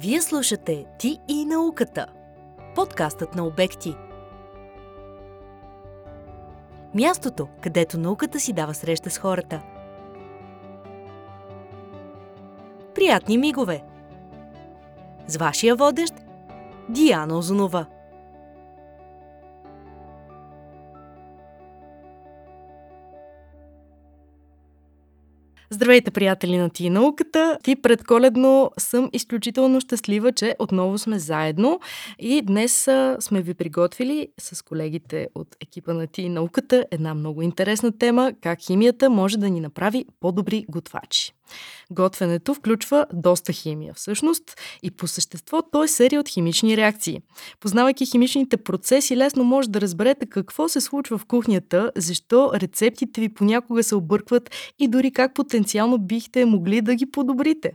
Вие слушате Ти и науката. Подкастът на обекти. Мястото, където науката си дава среща с хората. Приятни мигове! С вашия водещ Диана Озунова. Здравейте, приятели на Ти науката! Ти предколедно съм изключително щастлива, че отново сме заедно и днес сме ви приготвили с колегите от екипа на Ти науката една много интересна тема как химията може да ни направи по-добри готвачи. Готвенето включва доста химия всъщност и по същество то е серия от химични реакции. Познавайки химичните процеси, лесно може да разберете какво се случва в кухнята, защо рецептите ви понякога се объркват и дори как потенциално бихте могли да ги подобрите.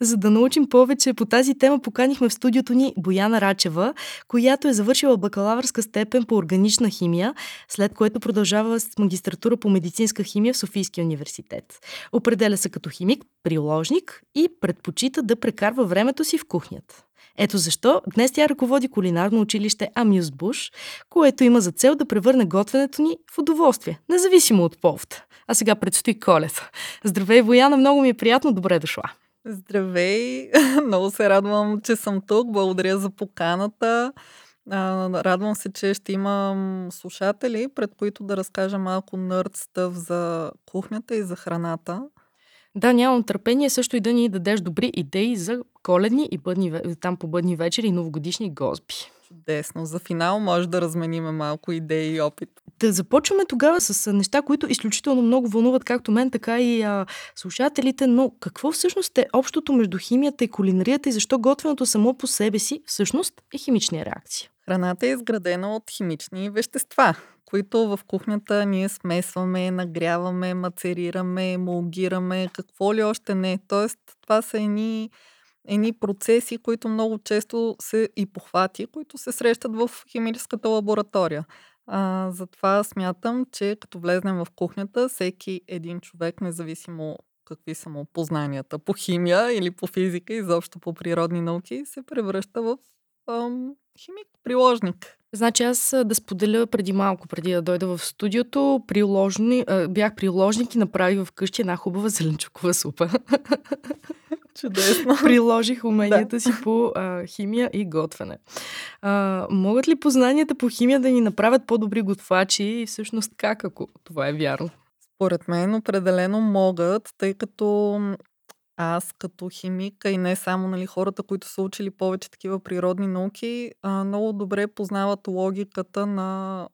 За да научим повече по тази тема, поканихме в студиото ни Бояна Рачева, която е завършила бакалавърска степен по органична химия, след което продължава с магистратура по медицинска химия в Софийския университет. Определя се като химик, приложник и предпочита да прекарва времето си в кухнята. Ето защо днес тя ръководи кулинарно училище Амюс Буш, което има за цел да превърне готвенето ни в удоволствие, независимо от повод. А сега предстои коледа. Здравей, Бояна, много ми е приятно, добре дошла. Здравей, много се радвам, че съм тук. Благодаря за поканата. Радвам се, че ще имам слушатели, пред които да разкажа малко нърд стъв за кухнята и за храната. Да, нямам търпение също и да ни дадеш добри идеи за коледни и бъдни, там по бъдни вечери и новогодишни госби. Чудесно. За финал може да размениме малко идеи и опит. Да започваме тогава с неща, които изключително много вълнуват както мен, така и а, слушателите, но какво всъщност е общото между химията и кулинарията и защо готвеното само по себе си всъщност е химична реакция? Храната е изградена от химични вещества които в кухнята ние смесваме, нагряваме, мацерираме, емулгираме, какво ли още не. Тоест, това са едни, едни процеси, които много често се и похвати, които се срещат в химическата лаборатория. А, затова смятам, че като влезнем в кухнята, всеки един човек, независимо какви са му познанията по химия или по физика, изобщо по природни науки, се превръща в ам, химик, приложник. Значи аз да споделя преди малко, преди да дойда в студиото, приложни, бях приложник и направих вкъщи една хубава зеленчукова супа. Чудесно. Приложих уменията да. си по а, химия и готвене. А, могат ли познанията по химия да ни направят по-добри готвачи и всъщност как, ако това е вярно? Според мен определено могат, тъй като аз като химика и не само нали, хората, които са учили повече такива природни науки, а, много добре познават логиката на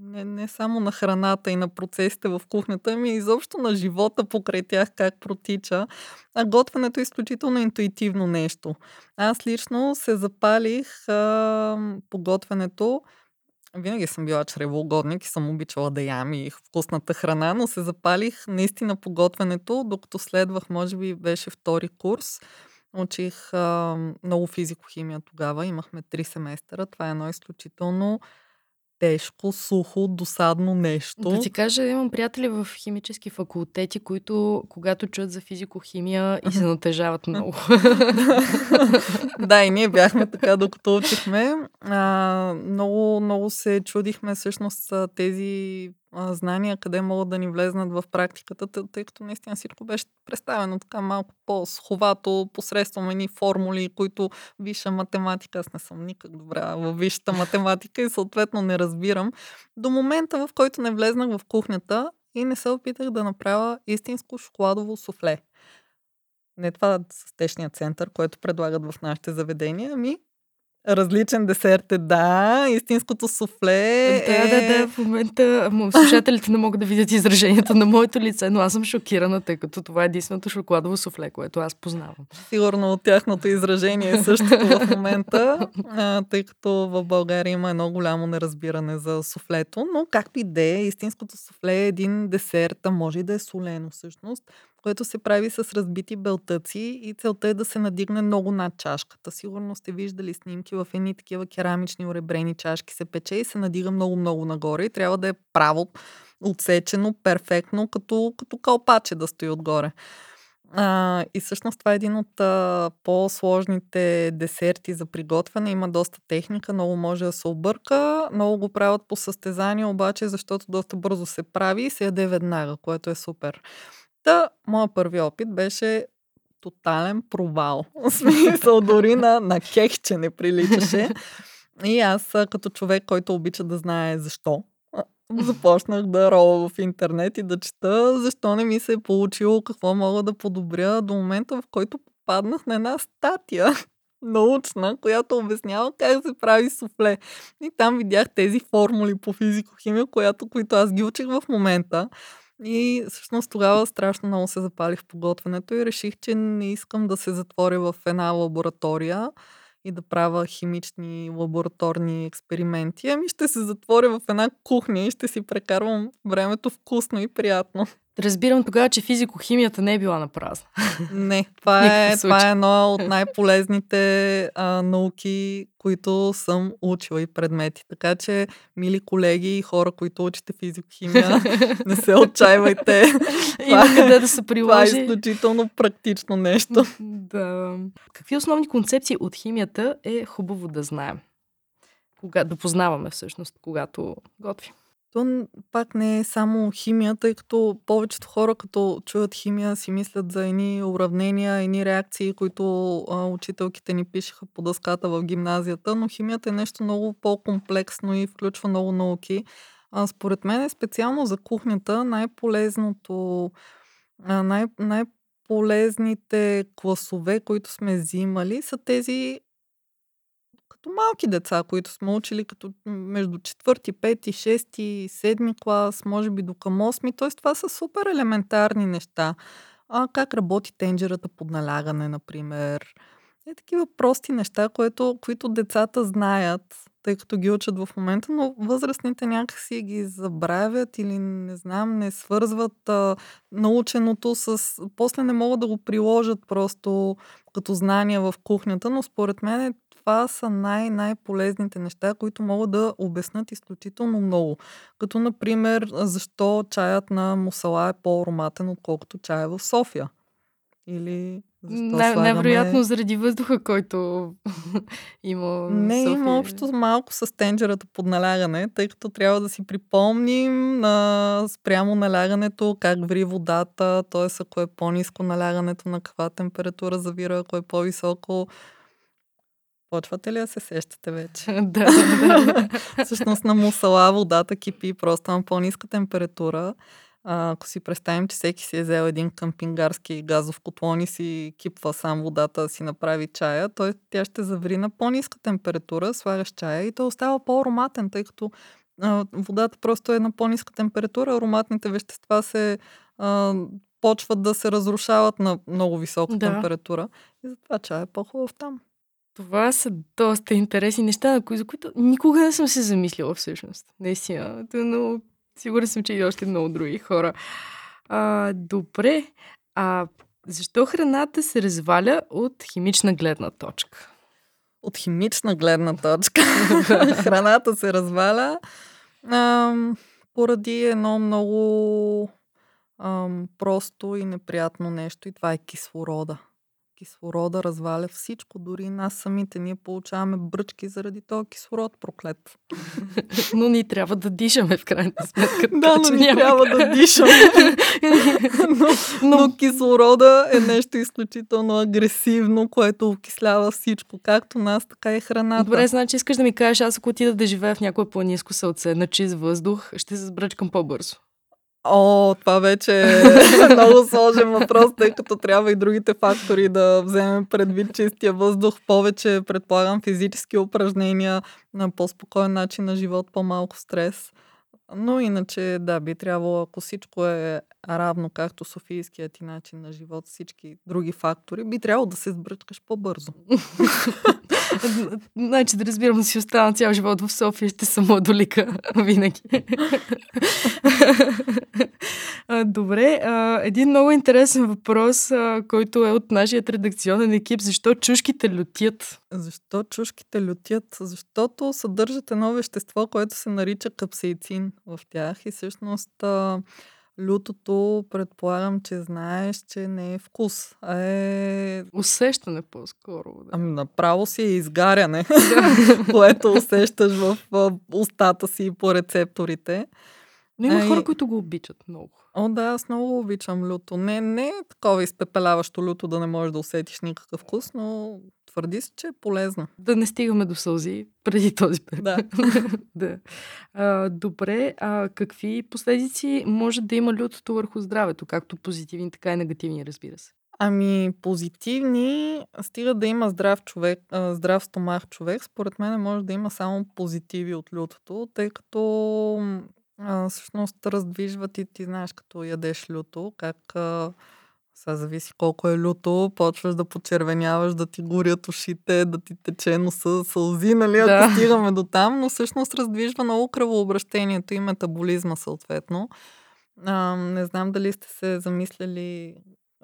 не, не само на храната и на процесите в кухнята, ами изобщо на живота покрай тях как протича. А готвенето е изключително интуитивно нещо. Аз лично се запалих а, по готвенето винаги съм била чревоугодник и съм обичала да ям и вкусната храна, но се запалих наистина по готвенето, докато следвах, може би беше втори курс. Учих а, много физико-химия тогава, имахме три семестъра. Това е едно изключително тежко, сухо, досадно нещо. Да ти кажа, имам приятели в химически факултети, които когато чуят за физико-химия и се натежават много. да, и ние бяхме така, докато учихме. А, много, много се чудихме всъщност тези знания, къде могат да ни влезнат в практиката, тъй като наистина всичко беше представено така малко по-сховато, посредством едни формули, които висша математика, аз не съм никак добра в висшата математика и съответно не разбирам. До момента, в който не влезнах в кухнята и не се опитах да направя истинско шоколадово суфле. Не това с течния център, който предлагат в нашите заведения, ами Различен десерт е, да. Истинското суфле е... Да, да, да. В момента слушателите не могат да видят изражението на моето лице, но аз съм шокирана, тъй като това е единственото шоколадово суфле, което аз познавам. Сигурно от тяхното изражение е същото в момента, тъй като в България има едно голямо неразбиране за суфлето, но както и да е, истинското суфле е един десерт, а може и да е солено всъщност което се прави с разбити белтъци и целта е да се надигне много над чашката. Сигурно сте виждали снимки в едни такива керамични оребрени чашки се пече и се надига много-много нагоре и трябва да е право отсечено, перфектно, като, като калпаче да стои отгоре. А, и всъщност това е един от а, по-сложните десерти за приготвяне. Има доста техника, много може да се обърка. Много го правят по състезание, обаче, защото доста бързо се прави и се яде веднага, което е супер. Та, моят първи опит беше тотален провал. В смисъл, дори на, на кехче не приличаше. И аз, като човек, който обича да знае защо, започнах да рола в интернет и да чета защо не ми се е получило, какво мога да подобря до момента, в който попаднах на една статия научна, която обяснява как се прави суфле. И там видях тези формули по физико-химия, която, които аз ги учих в момента. И всъщност тогава страшно много се запалих в подготвянето и реших, че не искам да се затворя в една лаборатория и да правя химични лабораторни експерименти. Ами ще се затворя в една кухня и ще си прекарвам времето вкусно и приятно. Разбирам тогава, че физико-химията не е била на празна. Не, това е, това е едно от най-полезните а, науки, които съм учила и предмети. Така че, мили колеги и хора, които учите физико-химия, не се отчаивайте. Има къде да се приложи. Това е изключително практично нещо. да. Какви основни концепции от химията е хубаво да знаем? Кога, да познаваме всъщност, когато готвим? То пак не е само химия, тъй като повечето хора, като чуят химия, си мислят за едни уравнения, едни реакции, които а, учителките ни пишеха по дъската в гимназията, но химията е нещо много по-комплексно и включва много науки. А, според мен, специално за кухнята, най-полезното, а, най- най-полезните класове, които сме взимали, са тези като малки деца, които сме учили като между четвърти, пети, шести, седми клас, може би до към осми. Т.е. това са супер елементарни неща. А, как работи тенджерата под налягане, например. И такива прости неща, което, които децата знаят, тъй като ги учат в момента, но възрастните някакси ги забравят или не знам, не свързват а, наученото с... После не могат да го приложат просто като знания в кухнята, но според мен е това са най-най-полезните неща, които могат да обяснат изключително много. Като, например, защо чаят на мусала е по-ароматен, отколкото чая в София. Или Не, Невероятно заради въздуха, който има. Не, София. има общо малко с тенджерата под налягане, тъй като трябва да си припомним на спрямо налягането, как ври водата, т.е. ако е по-низко налягането, на каква температура завира, ако е по-високо, Почвате ли да се сещате вече? да, да. Всъщност на мусала водата кипи просто на по-ниска температура. А, ако си представим, че всеки си е взел един къмпингарски газов котлон и си кипва сам водата да си направи чая, той тя ще заври на по-ниска температура, слагаш чая и той остава по-ароматен, тъй като а, водата просто е на по-ниска температура, ароматните вещества се а, почват да се разрушават на много висока да. температура и затова чая е по-хубав там. Това са доста интересни неща, за които никога не съм се замислила всъщност. Наистина. Но сигурен съм, че и още много други хора. А, добре. А защо храната се разваля от химична гледна точка? От химична гледна точка. храната се разваля а, поради едно много а, просто и неприятно нещо и това е кислорода кислорода разваля всичко, дори нас самите. Ние получаваме бръчки заради този кислород проклет. но ни трябва да дишаме в крайна сметка. да, но ни трябва да дишаме. но, но... но кислорода е нещо изключително агресивно, което окислява всичко, както нас, така и храната. Добре, значи искаш да ми кажеш, аз ако отида да живея в някое планинско селце на чист въздух, ще се сбръчкам по-бързо. О, това вече е много сложен въпрос, тъй като трябва и другите фактори да вземем предвид чистия въздух, повече, предполагам, физически упражнения, на по-спокоен начин на живот, по-малко стрес. Но иначе, да, би трябвало, ако всичко е равно, както Софийският ти начин на живот, всички други фактори, би трябвало да се сбръчкаш по-бързо. значи да разбирам да си остана цял живот в София, ще съм младолика винаги. Добре, един много интересен въпрос, който е от нашия редакционен екип. Защо чушките лютят? Защо чушките лютят? Защото съдържат едно вещество, което се нарича капсейцин в тях и всъщност Лютото, предполагам, че знаеш, че не е вкус, а е... Усещане по-скоро. Да. Ами направо си е изгаряне, което усещаш в, устата си по рецепторите. Но има а, хора, които го обичат много. О, да, аз много обичам люто. Не, не е такова изпепеляващо люто да не можеш да усетиш никакъв вкус, но твърди се, че е полезно. Да не стигаме до сълзи преди този път. Да. да. А, добре, а какви последици може да има лютото върху здравето, както позитивни, така и негативни, разбира се? Ами, позитивни, стига да има здрав човек, здрав стомах човек, според мен може да има само позитиви от лютото, тъй като а, всъщност раздвижват и ти знаеш като ядеш люто, как а, сега зависи колко е люто, почваш да почервеняваш, да ти горят ушите, да ти тече носа, сълзи, нали, да. ако стигаме до там, но всъщност раздвижва много кръвообращението и метаболизма съответно. А, не знам дали сте се замисляли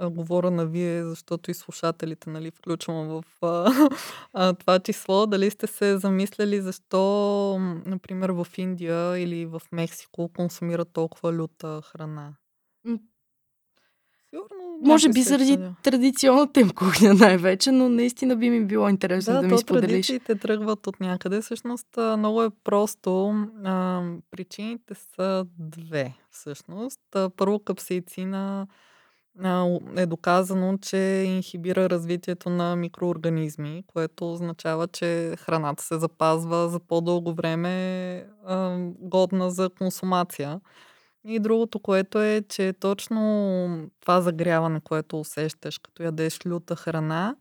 говоря на вие, защото и слушателите нали, включвам в а, а, това число. Дали сте се замисляли защо, например, в Индия или в Мексико консумират толкова люта храна? Сигурно. Може би заради традиционната им кухня най-вече, но наистина би ми било интересно да, да ми споделиш. традициите тръгват от някъде. Всъщност много е просто. А, причините са две, всъщност. Първо капсейцина е доказано, че инхибира развитието на микроорганизми, което означава, че храната се запазва за по-дълго време годна за консумация. И другото, което е, че точно това загряване, което усещаш, като ядеш люта храна,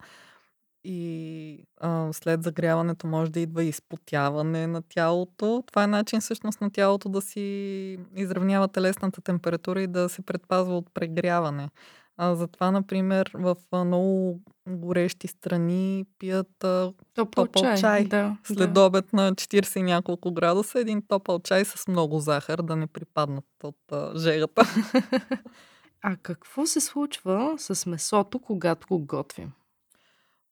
и а, след загряването може да идва изпотяване на тялото. Това е начин всъщност на тялото да си изравнява телесната температура и да се предпазва от прегряване. А, затова, например, в много горещи страни пият а, топъл, топъл чай. чай. Да, След да. обед на 40 и няколко градуса, един топъл чай с много захар, да не припаднат от а, жегата. А какво се случва с месото, когато го готвим?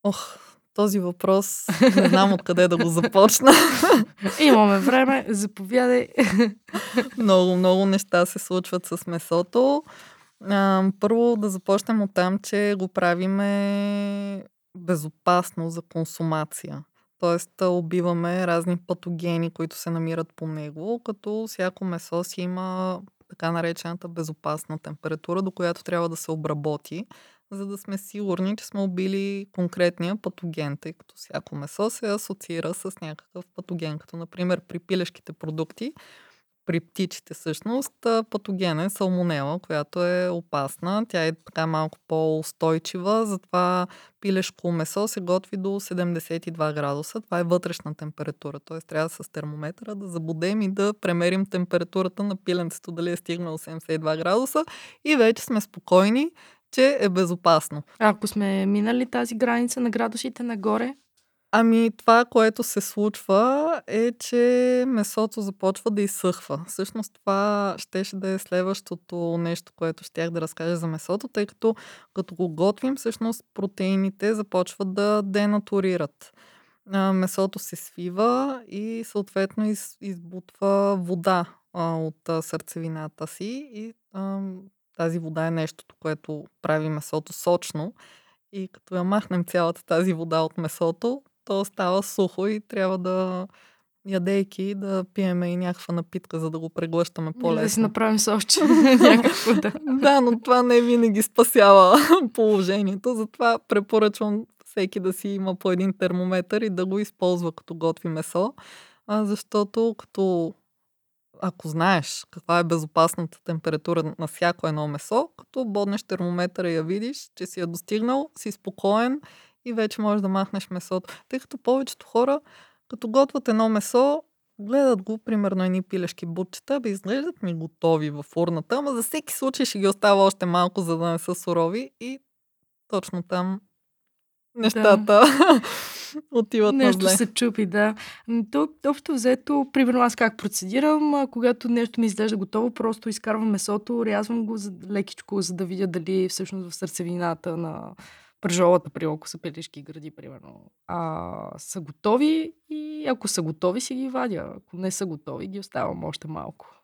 Ох, този въпрос не знам откъде да го започна. Имаме време, заповядай. много, много неща се случват с месото. А, първо да започнем от там, че го правиме безопасно за консумация. Тоест убиваме разни патогени, които се намират по него, като всяко месо си има така наречената безопасна температура, до която трябва да се обработи, за да сме сигурни, че сме убили конкретния патоген, тъй като всяко месо се асоциира с някакъв патоген, като например при пилешките продукти, при птичите всъщност патогена е салмонела, която е опасна. Тя е така малко по-устойчива, затова пилешко месо се готви до 72 градуса. Това е вътрешна температура, т.е. трябва с термометъра да забудем и да премерим температурата на пиленцето, дали е стигнал 72 градуса и вече сме спокойни, че е безопасно. Ако сме минали тази граница на градусите нагоре? Ами това, което се случва е, че месото започва да изсъхва. Всъщност това щеше да е следващото нещо, което щях да разкажа за месото, тъй като като го готвим, всъщност протеините започват да денатурират. Месото се свива и съответно из, избутва вода а, от а, сърцевината си и а, тази вода е нещото, което прави месото сочно. И като я махнем цялата тази вода от месото, то става сухо и трябва да ядейки да пиеме и някаква напитка, за да го преглъщаме по-лесно. Да си направим сочи. да. да, но това не винаги спасява положението. Затова препоръчвам всеки да си има по един термометър и да го използва като готви месо. А, защото като ако знаеш каква е безопасната температура на всяко едно месо, като боднеш термометъра и я видиш, че си я достигнал, си спокоен и вече можеш да махнеш месото. Тъй като повечето хора, като готвят едно месо, гледат го, примерно, едни пилешки бутчета, бе изглеждат ми готови в урната, ама за всеки случай ще ги остава още малко, за да не са сурови и точно там нещата да. отиват Нещо на зле. се чупи, да. То, общо взето, примерно аз как процедирам, когато нещо ми изглежда готово, просто изкарвам месото, рязвам го за, лекичко, за да видя дали всъщност в сърцевината на пръжолата, при ако са пелишки гради, примерно, а, са готови и ако са готови, си ги вадя. Ако не са готови, ги оставам още малко.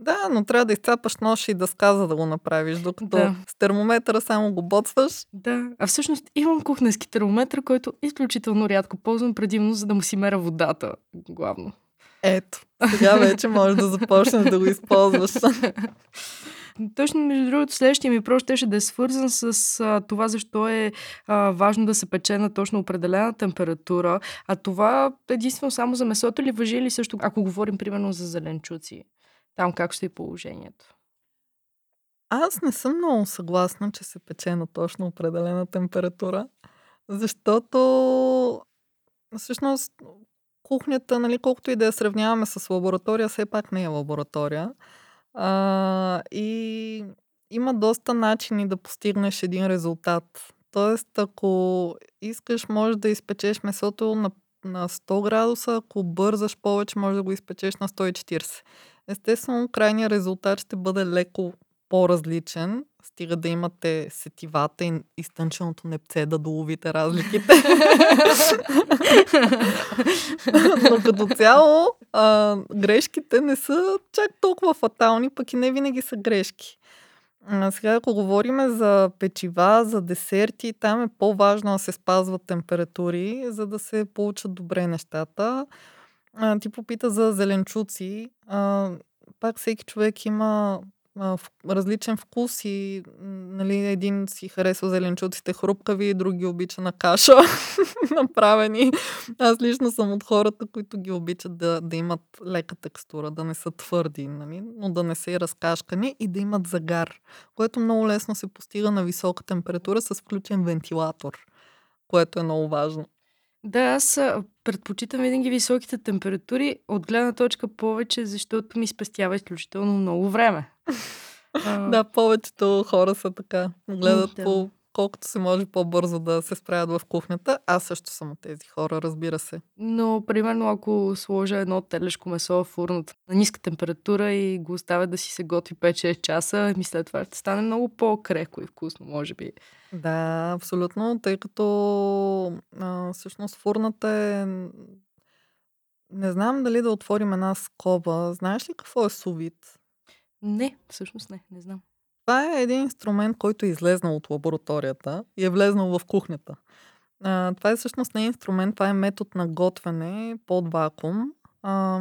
Да, но трябва да изцапаш нож и да сказа да го направиш, докато Да. с термометъра само го ботваш. Да, а всъщност имам кухненски термометър, който изключително рядко ползвам, предимно за да му си мера водата, главно. Ето, сега вече можеш да започнеш да го използваш. Точно, между другото, следващия ми въпрос ще да е свързан с а, това, защо е а, важно да се пече на точно определена температура. А това единствено само за месото ли въжи или също, ако говорим примерно за зеленчуци? Там как ще е положението? Аз не съм много съгласна, че се пече на точно определена температура, защото всъщност кухнята, нали, колкото и да я сравняваме с лаборатория, все пак не е лаборатория. А, и има доста начини да постигнеш един резултат. Тоест, ако искаш, можеш да изпечеш месото на, на 100 градуса, ако бързаш повече, можеш да го изпечеш на 140. Естествено, крайният резултат ще бъде леко по-различен, стига да имате сетивата и изтънченото непце да доловите разликите. Но като цяло, а, грешките не са чак толкова фатални, пък и не винаги са грешки. А, сега, ако говорим за печива, за десерти, там е по-важно да се спазват температури, за да се получат добре нещата. Ти попита за зеленчуци. Пак всеки човек има различен вкус и нали, един си харесва зеленчуците хрупкави, други обича на каша направени. Аз лично съм от хората, които ги обичат да, да имат лека текстура, да не са твърди, нали, но да не са и разкашкани и да имат загар, което много лесно се постига на висока температура с включен вентилатор, което е много важно. Да, аз предпочитам винаги високите температури от гледна точка повече, защото ми спестява изключително много време. а... Да, повечето хора са така. Гледат да. по колкото се може по-бързо да се справят в кухнята. Аз също съм от тези хора, разбира се. Но, примерно, ако сложа едно телешко месо в фурната на ниска температура и го оставя да си се готви 5-6 часа, мисля, това ще стане много по-крехко и вкусно, може би. Да, абсолютно, тъй като а, всъщност фурната е... Не знам дали да отворим една скоба. Знаеш ли какво е сувит? Не, всъщност не, не знам. Това е един инструмент, който е излезнал от лабораторията и е влезнал в кухнята. А, това е всъщност не инструмент, това е метод на готвене под вакуум. А,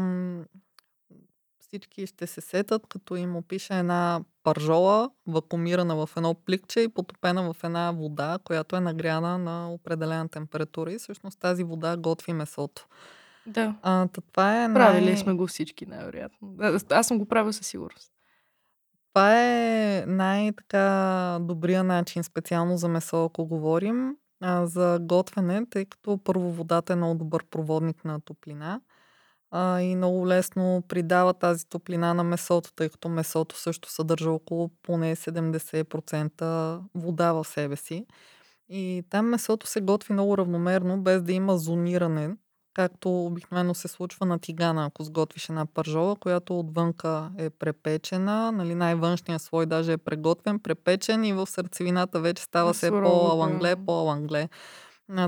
всички ще се сетат, като им опише една пържола, вакуумирана в едно пликче и потопена в една вода, която е нагряна на определена температура и всъщност тази вода готви месото. Да. А, това е Правили най... сме го всички, най-вероятно. Аз съм го правил със сигурност. Това е най-така добрия начин, специално за месо, ако говорим, а, за готвене, тъй като първо водата е много добър проводник на топлина а, и много лесно придава тази топлина на месото, тъй като месото също съдържа около поне 70% вода в себе си. И там месото се готви много равномерно, без да има зониране, както обикновено се случва на тигана, ако сготвиш една пържола, която отвънка е препечена, нали, най-външният слой даже е преготвен, препечен и в сърцевината вече става се по-алангле, по-алангле.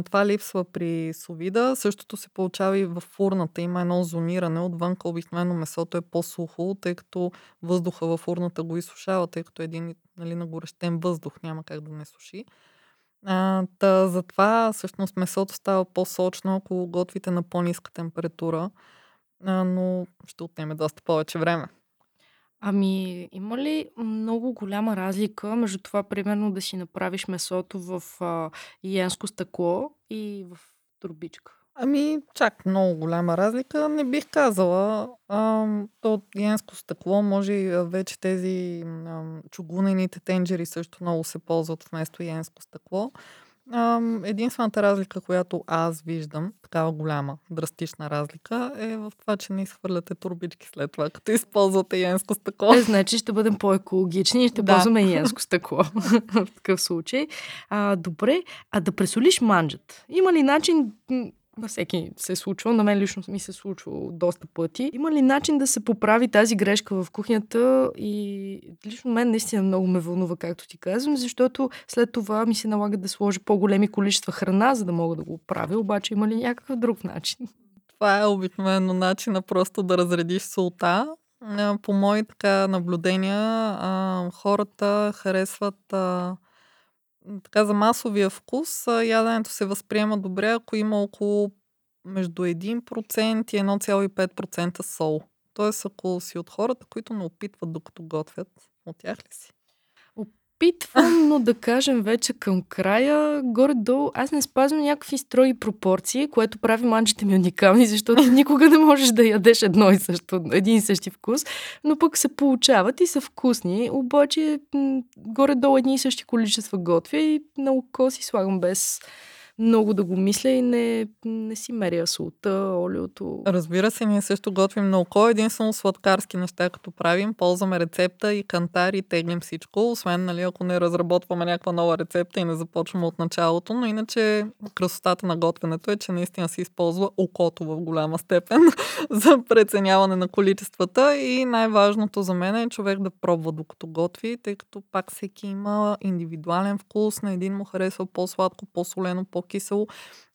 Това липсва при совида. Същото се получава и в фурната. Има едно зониране. Отвънка обикновено месото е по-сухо, тъй като въздуха във фурната го изсушава, тъй като един нали, нагорещен въздух няма как да не суши. А, та, затова всъщност месото става по-сочно, ако го готвите на по-ниска температура, а, но ще отнеме доста повече време. Ами, има ли много голяма разлика между това, примерно, да си направиш месото в а, янско стъкло и в турбичка? Ами, чак много голяма разлика не бих казала. А, то янско стъкло, може и вече тези а, чугунените тенджери също много се ползват вместо янско стъкло. А, единствената разлика, която аз виждам, такава голяма, драстична разлика, е в това, че не изхвърляте турбички след това, като използвате янско стъкло. Е, значи ще бъдем по-екологични и ще да. ползваме янско стъкло в такъв случай. А, добре, а да пресолиш манджата. Има ли начин на всеки се е случвало, на мен лично ми се е случвало доста пъти. Има ли начин да се поправи тази грешка в кухнята и лично мен наистина много ме вълнува, както ти казвам, защото след това ми се налага да сложа по-големи количества храна, за да мога да го правя, обаче има ли някакъв друг начин? Това е обикновено начина просто да разредиш солта по мои така наблюдения, хората харесват така за масовия вкус, яденето се възприема добре, ако има около между 1% и 1,5% сол. Тоест, ако си от хората, които не опитват докато готвят, от тях ли си? Опитвам, но да кажем вече към края, горе-долу, аз не спазвам някакви строги пропорции, което прави манчите ми уникални, защото никога не можеш да ядеш едно и също, един и същи вкус, но пък се получават и са вкусни, обаче горе-долу едни и същи количества готвя и на око си слагам без много да го мисля и не, не си меря солта, олиото. Разбира се, ние също готвим на око. Единствено сладкарски неща, като правим, ползваме рецепта и кантар и теглим всичко, освен нали, ако не разработваме някаква нова рецепта и не започваме от началото, но иначе красотата на готвенето е, че наистина се използва окото в голяма степен за преценяване на количествата и най-важното за мен е човек да пробва докато готви, тъй като пак всеки има индивидуален вкус, на един му харесва по-сладко, по-солено, по по-кисело.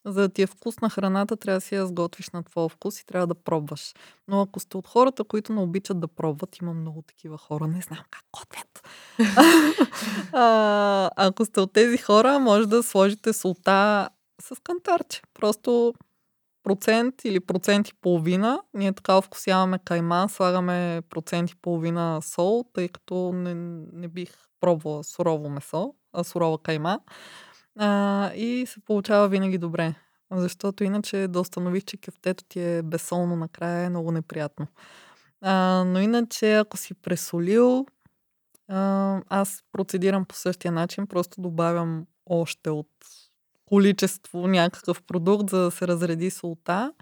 За да ти е вкусна храната, трябва да си я сготвиш на твоя вкус и трябва да пробваш. Но ако сте от хората, които не обичат да пробват, има много такива хора, не знам как готвят. а, ако сте от тези хора, може да сложите солта с кантарче. Просто процент или процент и половина. Ние така вкусяваме кайма, слагаме процент и половина сол, тъй като не, не бих пробвала сурово месо, а сурова кайма. А, и се получава винаги добре. Защото иначе да установиш, че кефтето ти е безсолно накрая е много неприятно. А, но иначе, ако си пресолил, а, аз процедирам по същия начин, просто добавям още от количество някакъв продукт, за да се разреди солта.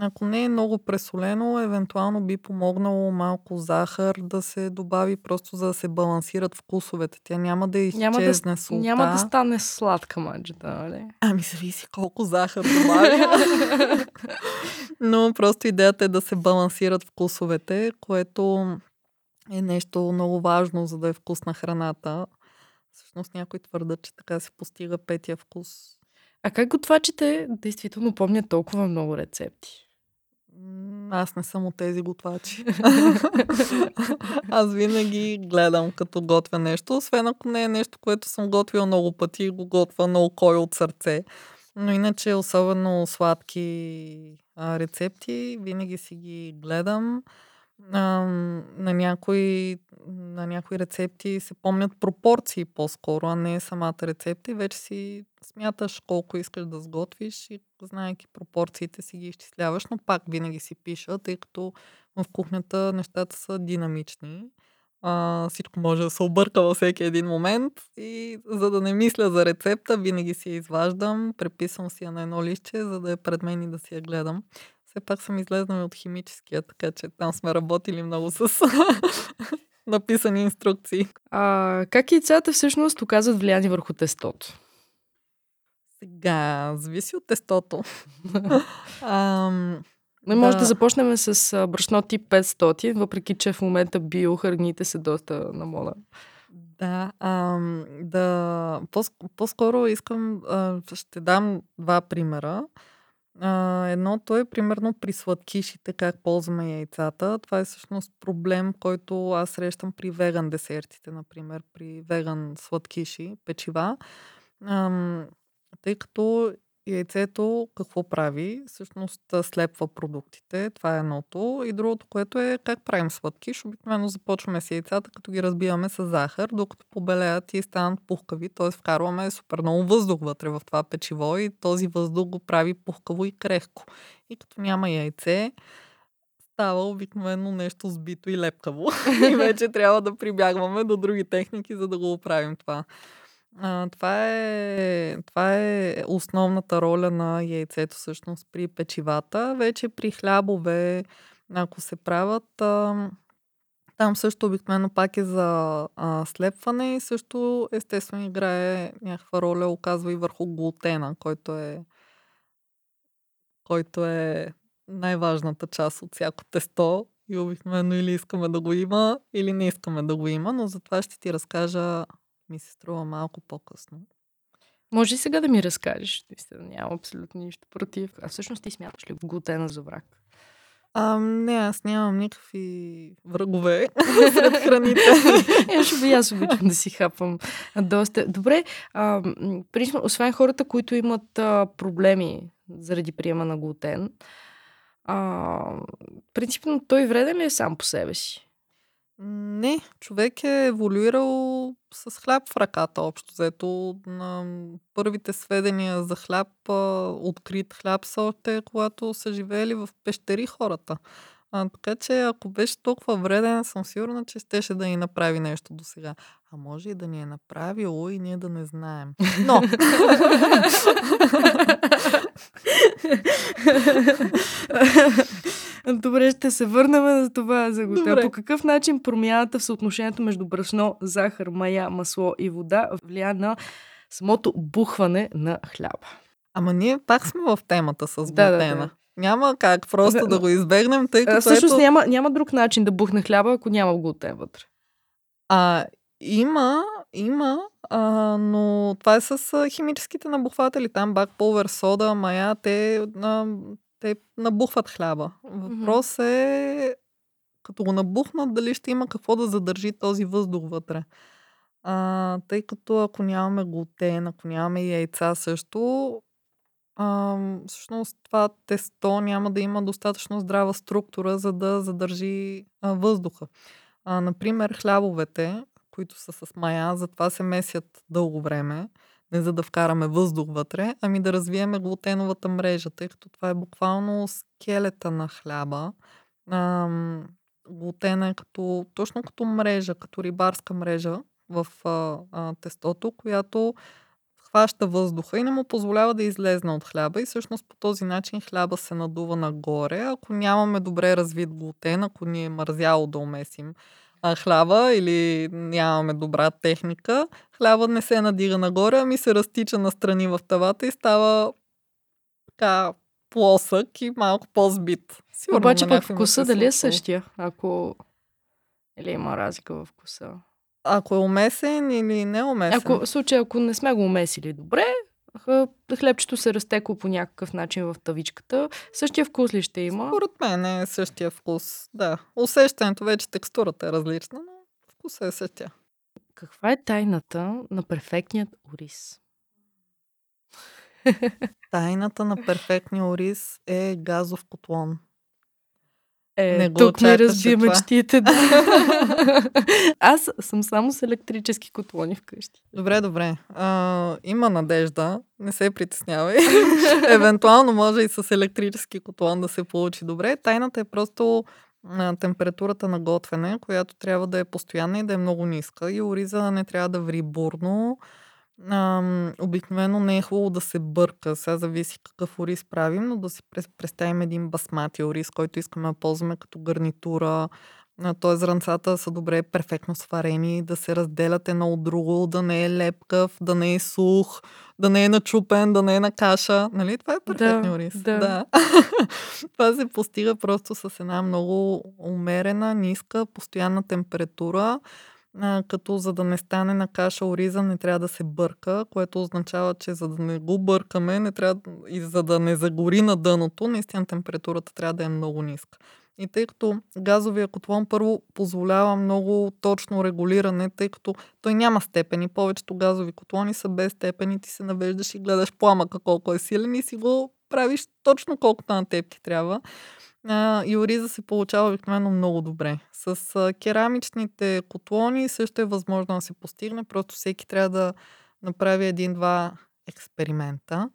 Ако не е много пресолено, евентуално би помогнало малко захар да се добави, просто за да се балансират вкусовете. Тя няма да изчезне няма да, солта. Няма да стане сладка маджата, нали? Ами зависи колко захар добавя. Но просто идеята е да се балансират вкусовете, което е нещо много важно, за да е вкусна храната. Всъщност някой твърдат, че така се постига петия вкус. А как готвачите действително помнят толкова много рецепти? Аз не съм от тези готвачи. Аз винаги гледам като готвя нещо, освен ако не е нещо, което съм готвила много пъти и го готвя на око и от сърце. Но иначе, особено сладки а, рецепти, винаги си ги гледам. На, някои, на някои рецепти се помнят пропорции по-скоро, а не самата рецепта и вече си смяташ колко искаш да сготвиш и знаеки пропорциите си ги изчисляваш, но пак винаги си пиша, тъй като в кухнята нещата са динамични. А, всичко може да се обърка във всеки един момент и за да не мисля за рецепта, винаги си я изваждам, преписвам си я на едно лище, за да е пред мен и да си я гледам. Все пак съм излезнала от химическия, така че там сме работили много с написани инструкции. А, как яйцата всъщност оказват влияние върху тестото? Сега, зависи от тестото. Ам, не може да. да започнем с брашно тип 500, въпреки че в момента биохраните са доста на мода. Да, ам, да по- по-скоро искам, а, ще дам два примера. А, едното е примерно при сладкишите, как ползваме яйцата. Това е всъщност проблем, който аз срещам при веган десертите, например, при веган сладкиши, печива. Ам, тъй като яйцето какво прави? Всъщност слепва продуктите. Това е едното. И другото, което е как правим сладкиш. Обикновено започваме с яйцата, като ги разбиваме с захар, докато побелеят и станат пухкави. Т.е. вкарваме супер много въздух вътре в това печиво и този въздух го прави пухкаво и крехко. И като няма яйце, става обикновено нещо сбито и лепкаво. и вече трябва да прибягваме до други техники, за да го оправим това. А, това, е, това е основната роля на яйцето всъщност при печивата. Вече при хлябове, ако се правят, а, там също обикновено пак е за а, слепване и също естествено играе някаква роля, оказва и върху глутена, който е който е най-важната част от всяко тесто и обикновено или искаме да го има, или не искаме да го има, но за това ще ти разкажа ми се струва малко по-късно. Може и сега да ми разкажеш. Наистина нямам абсолютно нищо против. А всъщност ти смяташ ли глутена за враг? А, не, аз нямам никакви врагове сред храните. Е, ще би аз обичам да си хапвам доста. Добре, а, принципно, освен хората, които имат а, проблеми заради приема на глутен, а, принципно той вреден ли е сам по себе си? Не, човек е еволюирал с хляб в ръката общо. Зато на първите сведения за хляб, открит хляб са още когато са живеели в пещери хората. А, така че ако беше толкова вреден, съм сигурна, че щеше да ни направи нещо до сега. А може и да ни е направило и ние да не знаем. Но! Добре, ще се върнем на това за гота. По какъв начин промяната в съотношението между брашно, захар, мая, масло и вода влия на самото бухване на хляба? Ама ние пак сме в темата с глутена. Да, да, да. Няма как просто да, да го избегнем, тъй като. Всъщност ето... няма, няма друг начин да бухне хляба, ако няма глутен вътре. А, има, има, а, но това е с химическите набухватели. Там бак, пулвер, сода, мая, те, а, те набухват хляба. Въпрос е, като го набухнат, дали ще има какво да задържи този въздух вътре. А, тъй като ако нямаме глутен, ако нямаме яйца също, а, всъщност това тесто няма да има достатъчно здрава структура, за да задържи а, въздуха. А, например, хлябовете, които са с мая, затова се месят дълго време, не за да вкараме въздух вътре, ами да развиеме глутеновата мрежа, тъй като това е буквално скелета на хляба. А, глутена е като, точно като мрежа, като рибарска мрежа в а, а, тестото, която хваща въздуха и не му позволява да излезне от хляба и всъщност по този начин хляба се надува нагоре. Ако нямаме добре развит глутен, ако ни е мързяло да умесим а, хляба или нямаме добра техника, хляба не се надига нагоре, ами се разтича настрани в тавата и става така плосък и малко по-збит. Сигурно Обаче пък вкуса дали е същия, ако... Или има разлика в вкуса? Ако е умесен или не е умесен? Ако, в случай, ако не сме го умесили добре, хлебчето се разтекло по някакъв начин в тавичката. Същия вкус ли ще има? Според мен е същия вкус. Да. Усещането вече текстурата е различна, но вкусът е същия. Каква е тайната на перфектният ориз? Тайната на перфектния ориз е газов котлон. Е, не го тук ме разби мечтите. Да. Аз съм само с електрически котлони вкъщи. Добре, добре. А, има надежда. Не се притеснявай. Евентуално може и с електрически котлон да се получи добре. Тайната е просто а, температурата на готвене, която трябва да е постоянна и да е много ниска. И ориза не трябва да ври бурно Ам, обикновено не е хубаво да се бърка. Сега зависи какъв ориз правим, но да си представим един басмати ориз, който искаме да ползваме като гарнитура. Т.е. зранцата са добре, перфектно сварени, да се разделят едно от друго, да не е лепкав, да не е сух, да не е начупен, да не е на каша. Нали? Това е перфектният да, ориз. Да. да. Това се постига просто с една много умерена, ниска, постоянна температура като за да не стане на каша ориза не трябва да се бърка, което означава, че за да не го бъркаме не трябва, и за да не загори на дъното, наистина температурата трябва да е много ниска. И тъй като газовия котлон първо позволява много точно регулиране, тъй като той няма степени. Повечето газови котлони са без степени. Ти се навеждаш и гледаш пламъка колко е силен и си го правиш точно колкото на теб ти трябва а, се получава обикновено много добре. С керамичните котлони също е възможно да се постигне, просто всеки трябва да направи един-два експеримента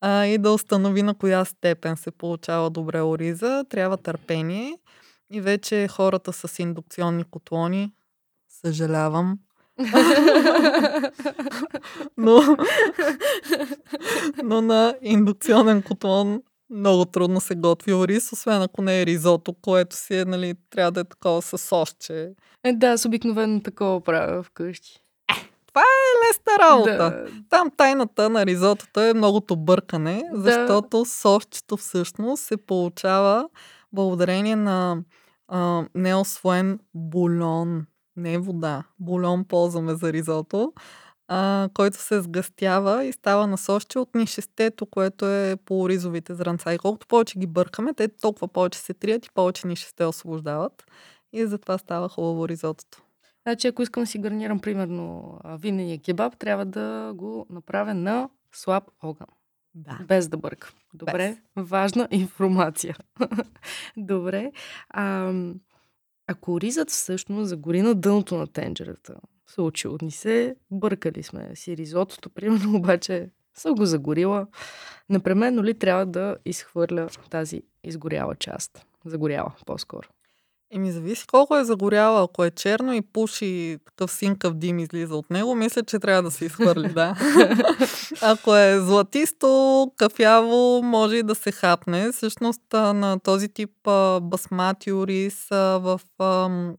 а, и да установи на коя степен се получава добре ориза. Трябва търпение и вече хората с индукционни котлони, съжалявам, но, но на индукционен котлон много трудно се готви ориз, освен ако не е ризото, което си е, нали, трябва да е такова с сосче. Е, да, с обикновено такова правя вкъщи. Е, това е лесна работа. Да. Там тайната на ризотото е многото бъркане, защото да. сосчето всъщност се получава благодарение на а, неосвоен бульон. Не вода. Бульон ползваме за ризото а, който се сгъстява и става насощи от нишестето, което е по ризовите зранца. И колкото повече ги бъркаме, те толкова повече се трият и повече нишесте освобождават. И затова става хубаво ризотото. Значи, ако искам да си гарнирам, примерно, винения кебаб, трябва да го направя на слаб огън. Да. Без да бърка. Добре, Без. важна информация. Добре. А, ако ризът всъщност загори на дъното на тенджерата, случило ни се, бъркали сме си ризотото, примерно, обаче съм го загорила, непременно ли трябва да изхвърля тази изгоряла част? Загоряла, по-скоро. Еми, зависи колко е загоряло. Ако е черно и пуши, такъв синкав дим излиза от него, мисля, че трябва да се изхвърли, да. Ако е златисто, кафяво, може и да се хапне. Всъщност на този тип басмати ориз в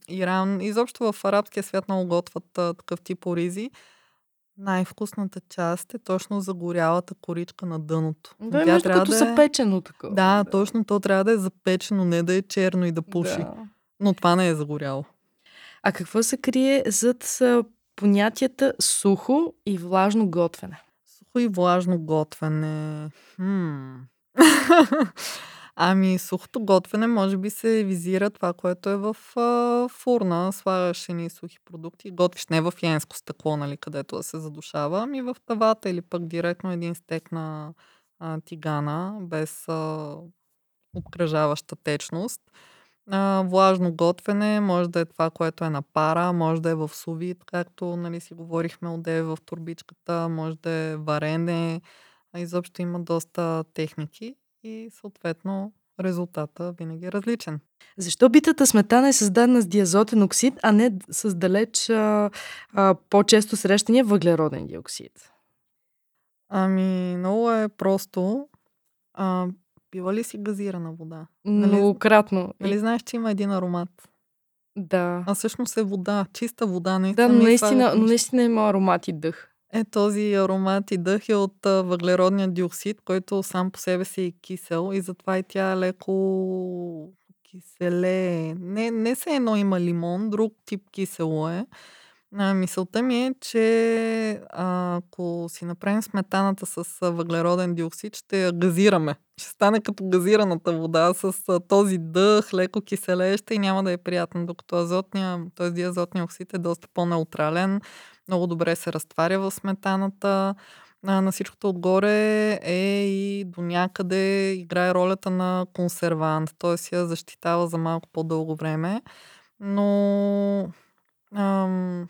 Иран, изобщо в арабския свят много готват такъв тип оризи. Най-вкусната част е точно загорялата коричка на дъното. Да, Тя трябва като да е... запечено такова. Да, да, точно то трябва да е запечено, не да е черно и да пуши. Да. Но това не е загоряло. А какво се крие зад понятията сухо и влажно готвене? Сухо и влажно готвене. Хм. ами, сухото готвене може би се визира това, което е в а, фурна. Слагаш едни сухи продукти готвиш не в янско стъкло, нали, където да се задушава, ами в тавата или пък директно един стек на а, тигана, без а, обкръжаваща течност. А, влажно готвене може да е това, което е на пара, може да е в сувит, както нали, си говорихме отдеве в турбичката, може да е варене. А изобщо има доста техники и съответно резултата винаги е различен. Защо битата сметана е създадена с диазотен оксид, а не с далеч а, а, по-често срещания въглероден диоксид? Ами, много е просто. А, Пила ли си газирана вода? Нали, Многократно. Нали знаеш, че има един аромат? Да. А всъщност е вода, чиста вода. Не да, но наистина, но наистина има аромат и дъх. Е, този аромат и дъх е от а, въглеродния диоксид, който сам по себе си е кисел и затова и тя е леко киселе. Не, не се едно има лимон, друг тип кисело е. Мисълта ми е, че ако си направим сметаната с въглероден диоксид, ще я газираме. Ще стане като газираната вода с този дъх, леко киселеща и няма да е приятно, докато азотния, т.е. диазотния оксид е доста по-неутрален, много добре се разтваря в сметаната. На всичкото отгоре е и до някъде играе ролята на консервант, т.е. я защитава за малко по-дълго време. Но ам,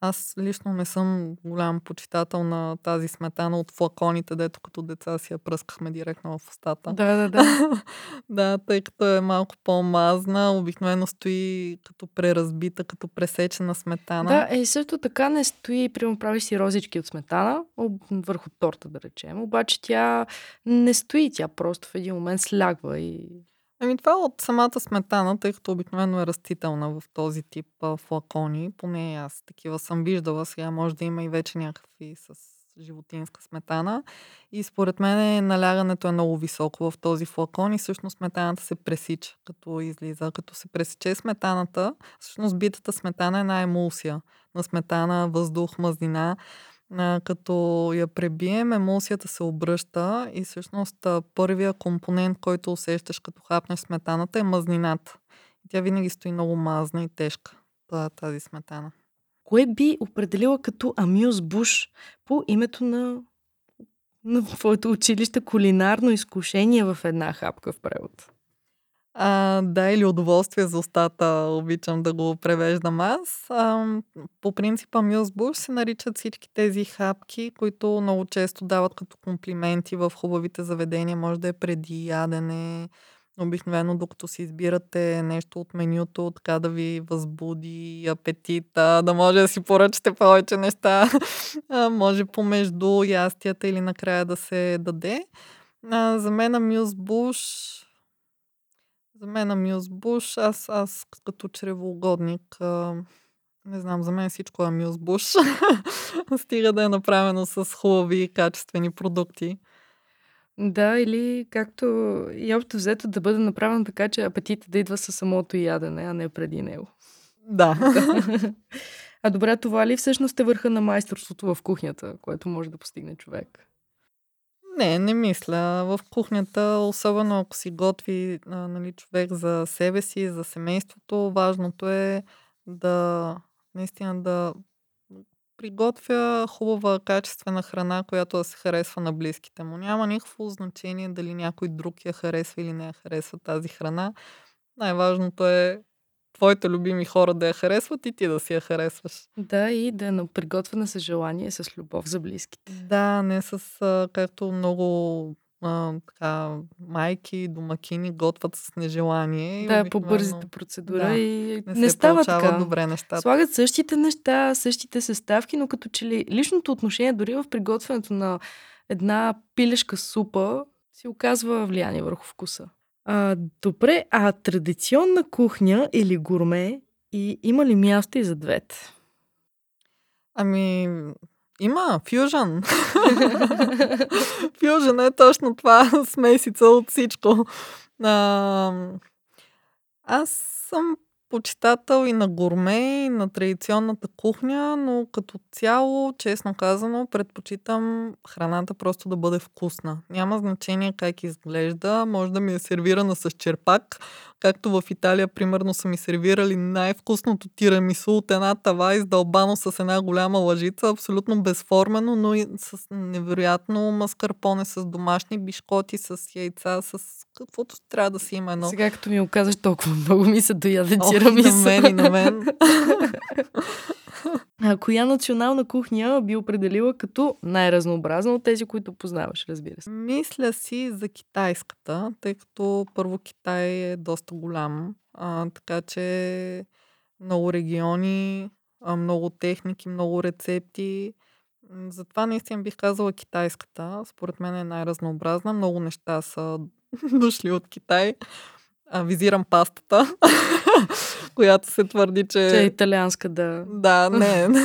аз лично не съм голям почитател на тази сметана от флаконите, дето като деца си я пръскахме директно в устата. Да, да, да. да, тъй като е малко по-мазна, обикновено стои като преразбита, като пресечена сметана. Да, е, също така не стои, прямо прави си розички от сметана, върху торта, да речем. Обаче тя не стои, тя просто в един момент слягва и Ами това от самата сметана, тъй като обикновено е растителна в този тип а, флакони. Поне аз такива съм виждала. Сега може да има и вече някакви с животинска сметана. И според мен налягането е много високо в този флакон и всъщност сметаната се пресича, като излиза. Като се пресече сметаната, всъщност битата сметана е една емулсия на сметана, въздух, мазнина а, като я пребием, емулсията се обръща и всъщност първия компонент, който усещаш като хапнеш сметаната е мазнината. И тя винаги стои много мазна и тежка, тази сметана. Кое би определила като Амюз Буш по името на, на твоето училище кулинарно изкушение в една хапка в превод? А, да, или удоволствие за устата, обичам да го превеждам аз. А, по принципа Мюсбуш се наричат всички тези хапки, които много често дават като комплименти в хубавите заведения. Може да е преди ядене, обикновено докато си избирате нещо от менюто, така да ви възбуди апетита, да може да си поръчате повече неща, а, може помежду ястията или накрая да се даде. А, за мен Мюсбуш за мен Амюз Буш, аз, аз като чревоугодник, а, не знам, за мен всичко е Амюз Буш. Стига да е направено с хубави и качествени продукти. Да, или както и общо взето да бъде направено така, че апетитът да идва със самото ядене, а не преди него. Да. А добре, това ли всъщност е върха на майсторството в кухнята, което може да постигне човек? Не, не мисля. В кухнята, особено ако си готви а, нали, човек за себе си, за семейството, важното е да наистина да приготвя хубава, качествена храна, която да се харесва на близките му. Няма никакво значение дали някой друг я харесва или не я харесва тази храна. Най-важното е твоите любими хора да я харесват и ти да си я харесваш. Да, и да е приготвена с желание, с любов за близките. Да, не с както много а, така, майки, домакини готвят с нежелание. Да, по бързата процедура да, и не, не става така. добре нещата. Слагат същите неща, същите съставки, но като че ли личното отношение дори в приготвянето на една пилешка супа си оказва влияние върху вкуса. А, добре, а традиционна кухня или гурме и има ли място и за двете? Ами, има, фюжън. фюжън е точно това, смесица от всичко. А, аз съм почитател и на гурме, и на традиционната кухня, но като цяло, честно казано, предпочитам храната просто да бъде вкусна. Няма значение как изглежда, може да ми е сервирана с черпак, както в Италия, примерно, са ми сервирали най-вкусното тирамису от една тава, издълбано с една голяма лъжица, абсолютно безформено, но и с невероятно маскарпоне, с домашни бишкоти, с яйца, с каквото трябва да си има едно. Сега като ми оказаш толкова много ми се дояде тирамису. На мен и на мен. А коя национална кухня би определила като най-разнообразна от тези, които познаваш, разбира се? Мисля си за китайската, тъй като първо Китай е доста голям, а, така че много региони, а, много техники, много рецепти. Затова наистина бих казала китайската. Според мен е най-разнообразна. Много неща са дошли от Китай. А, визирам пастата, която се твърди, че... Че е италианска, да. Да, не.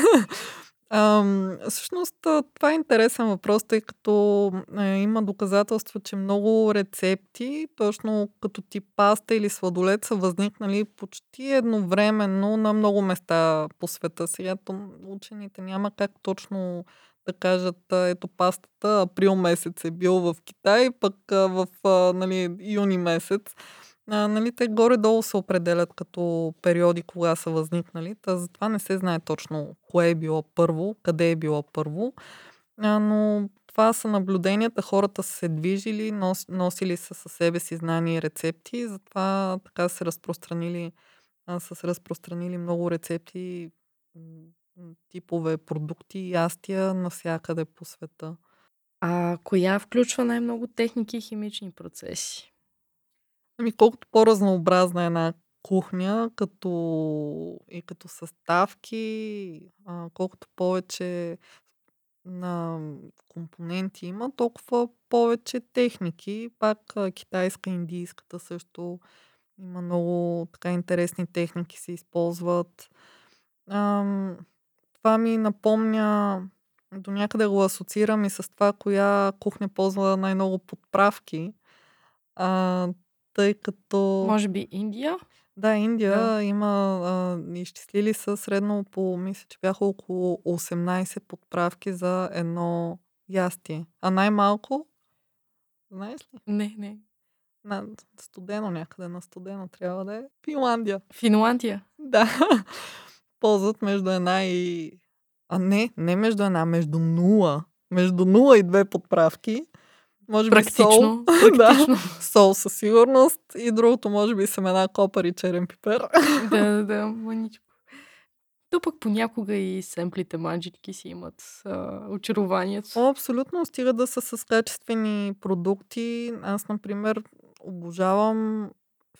Ам, всъщност това е интересен въпрос, тъй като е, има доказателства, че много рецепти, точно като тип паста или сладолет, са възникнали почти едновременно на много места по света. Сега учените няма как точно да кажат, ето пастата април месец е бил в Китай, пък в нали, юни месец. А, нали, те горе-долу се определят като периоди, кога са възникнали. Та затова не се знае точно кое е било първо, къде е било първо. А, но това са наблюденията. Хората са се движили, нос, носили са със себе си знания и рецепти. Затова така се разпространили, а, са се разпространили много рецепти, типове продукти и ястия навсякъде по света. А коя включва най-много техники и химични процеси? Ами колкото по-разнообразна е една кухня, като и като съставки, а, колкото повече на компоненти има, толкова повече техники. Пак китайска, индийската също има много така интересни техники се използват. Ам, това ми напомня, до някъде го асоциирам и с това, коя кухня ползва най-много подправки. А, тъй като... Може би Индия? Да, Индия да. има, а, изчислили са средно по, мисля, че бяха около 18 подправки за едно ястие. А най-малко, знаеш ли? Не, не. На студено някъде, на студено трябва да е. Финландия. Финландия? Да. Ползват между една и... А не, не между една, между нула. Между нула и две подправки. Може практично, би сол. Практично. да, сол със сигурност. И другото може би семена копър и черен пипер. да, да, да, маничко. То пък понякога и семплите манджитки си имат а, очарованието. О, абсолютно. Стига да са с качествени продукти. Аз, например, обожавам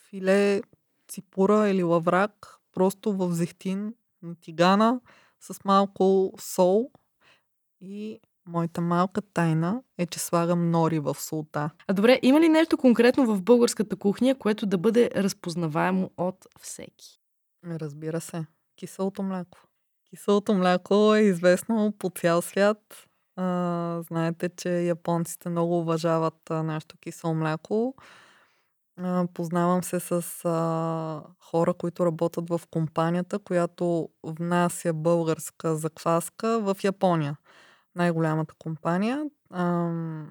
филе ципура или лаврак просто в зехтин на тигана с малко сол и Моята малка тайна е, че слагам нори в солта. А добре, има ли нещо конкретно в българската кухня, което да бъде разпознаваемо от всеки? Разбира се. Киселото мляко. Киселото мляко е известно по цял свят. А, знаете, че японците много уважават а, нашето кисело мляко. А, познавам се с а, хора, които работят в компанията, която внася българска закваска в Япония. Най-голямата компания. Ам,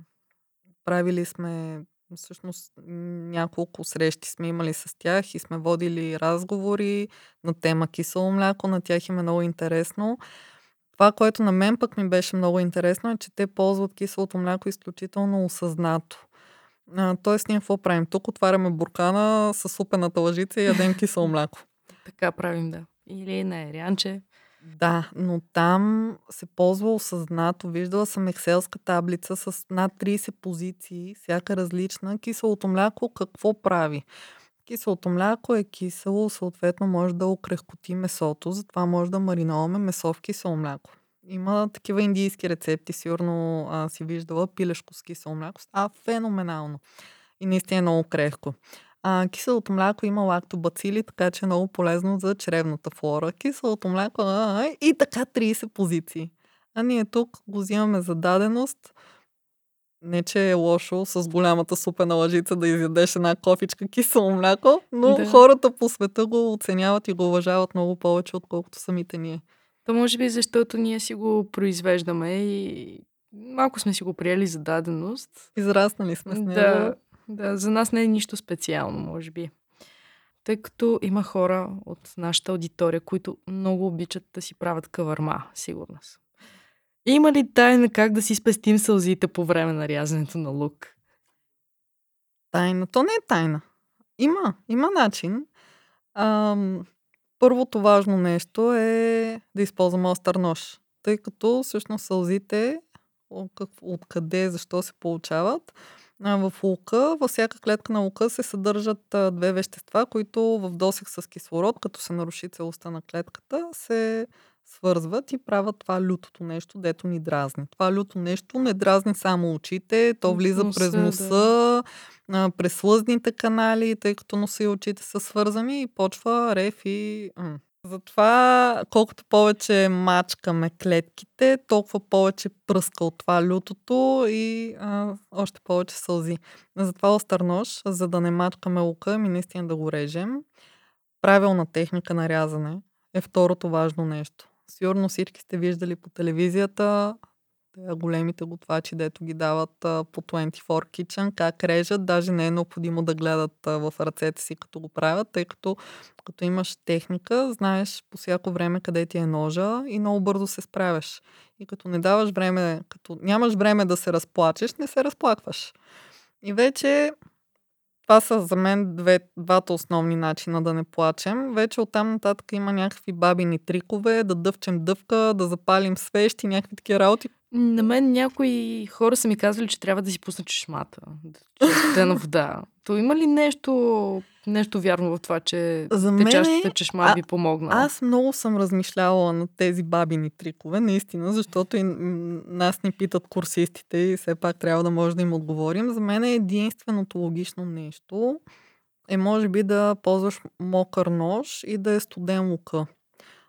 правили сме, всъщност, няколко срещи сме имали с тях и сме водили разговори на тема кисело мляко. На тях им е много интересно. Това, което на мен пък ми беше много интересно е, че те ползват киселото мляко изключително осъзнато. А, тоест, ние какво правим? Тук отваряме буркана с супената лъжица и ядем кисело мляко. Така правим, да. Или на ерянче. Да, но там се ползва осъзнато. Виждала съм екселска таблица с над 30 позиции, всяка различна. Киселото мляко какво прави? Киселото мляко е кисело, съответно може да окрехкоти месото, затова може да мариноваме месо в кисело мляко. Има такива индийски рецепти, сигурно а, си виждала пилешко с кисело мляко. А, феноменално. И наистина е много крехко. А, киселото мляко има лактобацили, така че е много полезно за чревната флора. Киселото мляко а, и така 30 позиции. А ние тук го взимаме за даденост. Не, че е лошо с голямата супена лъжица да изядеш една кофичка кисело мляко, но да. хората по света го оценяват и го уважават много повече, отколкото самите ние. То може би защото ние си го произвеждаме и малко сме си го приели за даденост. Израснали сме с него. Да, да, за нас не е нищо специално, може би. Тъй като има хора от нашата аудитория, които много обичат да си правят каварма, сигурно съм. Има ли тайна как да си спестим сълзите по време на рязането на лук? Тайна? То не е тайна. Има, има начин. Ам, първото важно нещо е да използваме остър нож. Тъй като всъщност сълзите, откъде, защо се получават, в лука, във всяка клетка на лука се съдържат две вещества, които в досег с кислород, като се наруши целостта на клетката, се свързват и правят това лютото нещо, дето ни дразни. Това люто нещо не дразни само очите, то влиза носа, през носа, да. през слъзните канали, тъй като носа и очите са свързани и почва рев и... Затова колкото повече мачкаме клетките, толкова повече пръска от това лютото и а, още повече сълзи. Затова остър нож, за да не мачкаме лука, ми наистина да го режем. Правилна техника на рязане е второто важно нещо. Сигурно всички сте виждали по телевизията големите готвачи, дето ги дават а, по 24 Kitchen, как режат, даже не е необходимо да гледат в ръцете си като го правят, тъй като като имаш техника, знаеш по всяко време къде ти е ножа и много бързо се справяш. И като не даваш време, като нямаш време да се разплачеш, не се разплакваш. И вече това са за мен две, двата основни начина да не плачем. Вече оттам нататък има някакви бабини трикове, да дъвчем дъвка, да запалим свещи, някакви такива работи. На мен някои хора са ми казвали, че трябва да си пусна чешмата. Да на вода. То има ли нещо, нещо вярно в това, че За течащата чешма а, би помогна? Аз много съм размишляла на тези бабини трикове, наистина, защото и нас ни питат курсистите и все пак трябва да може да им отговорим. За мен е единственото логично нещо е може би да ползваш мокър нож и да е студен лука.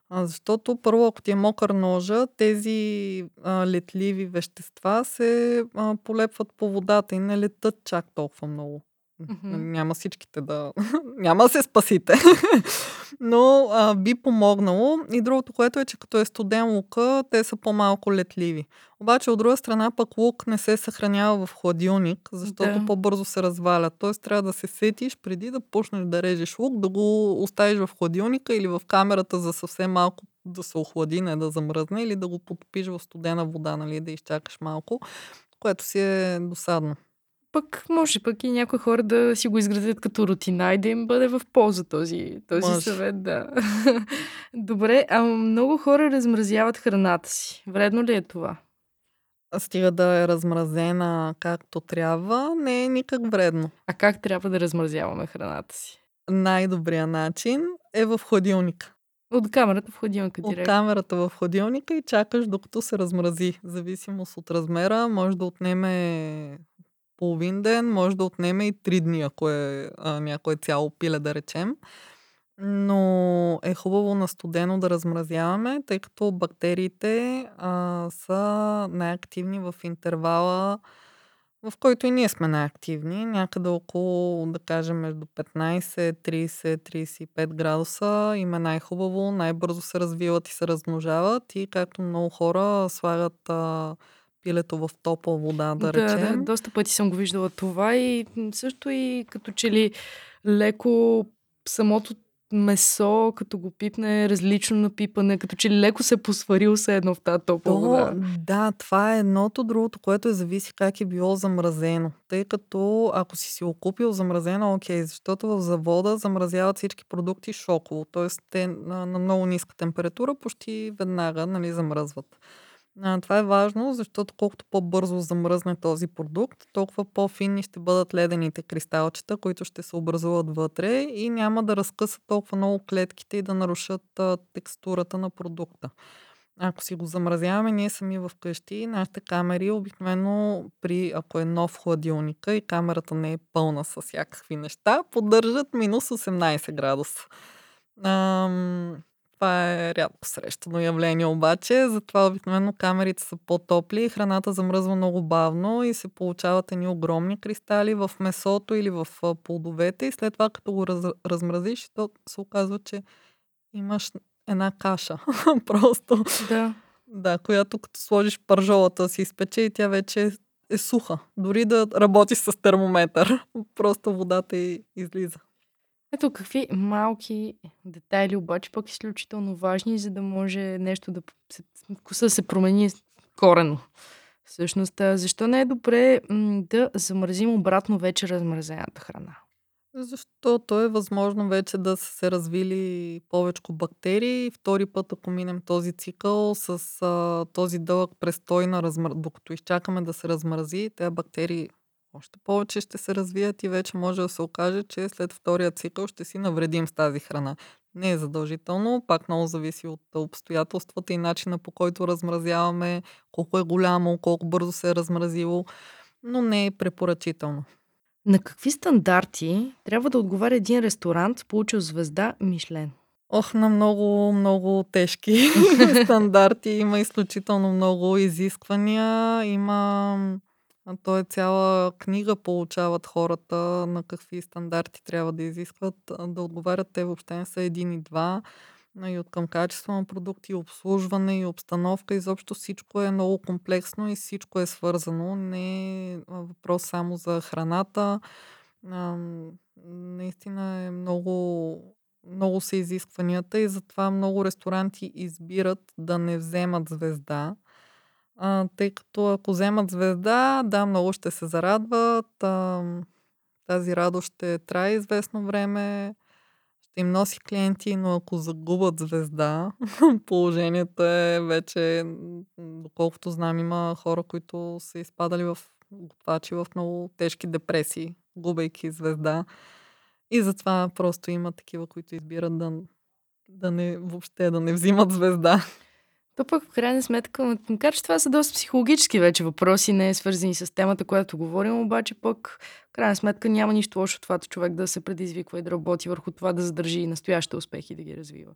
А, защото първо, ако ти е мокър ножа, тези а, летливи вещества се а, полепват по водата и не летат чак толкова много. Mm-hmm. Няма всичките да... Няма да се спасите. Но а, би помогнало. И другото, което е, че като е студен лука, те са по-малко летливи. Обаче, от друга страна, пък лук не се съхранява в хладилник, защото да. по-бързо се разваля. Тоест, трябва да се сетиш преди да почнеш да режеш лук, да го оставиш в хладилника или в камерата за съвсем малко да се охлади, не да замръзне, или да го потопиш в студена вода, нали, да изчакаш малко, което си е досадно пък може пък и някои хора да си го изградят като рутина и да им бъде в полза този, този може. съвет. Да. Добре, а много хора размразяват храната си. Вредно ли е това? Стига да е размразена както трябва, не е никак вредно. А как трябва да размразяваме храната си? Най-добрият начин е в хладилника. От камерата в хладилника директно. От камерата в хладилника и чакаш докато се размрази. Зависимост от размера може да отнеме половин ден, може да отнеме и три дни, ако е а, някое цяло пиле, да речем. Но е хубаво на студено да размразяваме, тъй като бактериите а, са най-активни в интервала в който и ние сме най-активни, някъде около, да кажем, между 15, 30, 35 градуса им е най-хубаво, най-бързо се развиват и се размножават и както много хора слагат а, пилето в топла вода, да, да речем. Да, доста пъти съм го виждала това и също и като че ли леко самото месо, като го пипне, е различно на пипане, като че леко се посварил се едно в тази топла То, вода. Да, това е едното. Другото, което е зависи как е било замразено. Тъй като ако си си окупил замразено, окей, защото в завода замразяват всички продукти шоково. Т.е. те на, на много ниска температура почти веднага нали, замръзват. А, това е важно, защото колкото по-бързо замръзне този продукт, толкова по-финни ще бъдат ледените кристалчета, които ще се образуват вътре и няма да разкъсат толкова много клетките и да нарушат а, текстурата на продукта. Ако си го замразяваме ние сами в къщи, нашите камери обикновено при, ако е нов хладилника и камерата не е пълна с всякакви неща, поддържат минус 18 градуса. Ам, това е рядко срещано явление обаче, затова обикновено камерите са по-топли, храната замръзва много бавно и се получават едни огромни кристали в месото или в плодовете и след това като го раз, размразиш, то се оказва, че имаш една каша. Просто. Да. Да, която като сложиш пържолата си изпече и тя вече е суха. Дори да работиш с термометър. Просто водата й излиза. Ето какви малки детайли обаче пък изключително важни, за да може нещо да се, вкуса се промени корено. Всъщност, защо не е добре да замразим обратно вече размразената храна? Защото е възможно вече да са се развили повече бактерии. Втори път, ако минем този цикъл с а, този дълъг престой на размър... докато изчакаме да се размрази, тези бактерии още повече ще се развият и вече може да се окаже, че след втория цикъл ще си навредим с тази храна. Не е задължително, пак много зависи от обстоятелствата и начина по който размразяваме, колко е голямо, колко бързо се е размразило, но не е препоръчително. На какви стандарти трябва да отговаря един ресторант, получил звезда Мишлен? Ох, на много, много тежки стандарти. Има изключително много изисквания. Има а то е цяла книга получават хората на какви стандарти трябва да изискват, да отговарят. Те въобще не са един и два. И от към качество на продукти, и обслужване, и обстановка. Изобщо всичко е много комплексно и всичко е свързано. Не е въпрос само за храната. Наистина е много, много са изискванията и затова много ресторанти избират да не вземат звезда а, тъй като ако вземат звезда, да, много ще се зарадват. А, тази радост ще трае известно време, ще им носи клиенти, но ако загубят звезда, положението е вече, доколкото знам, има хора, които са изпадали в готвачи в много тежки депресии, губейки звезда. И затова просто има такива, които избират да, да не, въобще да не взимат звезда. То пък в крайна сметка, макар че това са доста психологически вече въпроси, не е свързани с темата, която говорим, обаче пък в крайна сметка няма нищо лошо това човек да се предизвиква и да работи върху това да задържи настоящите успехи и да ги развива.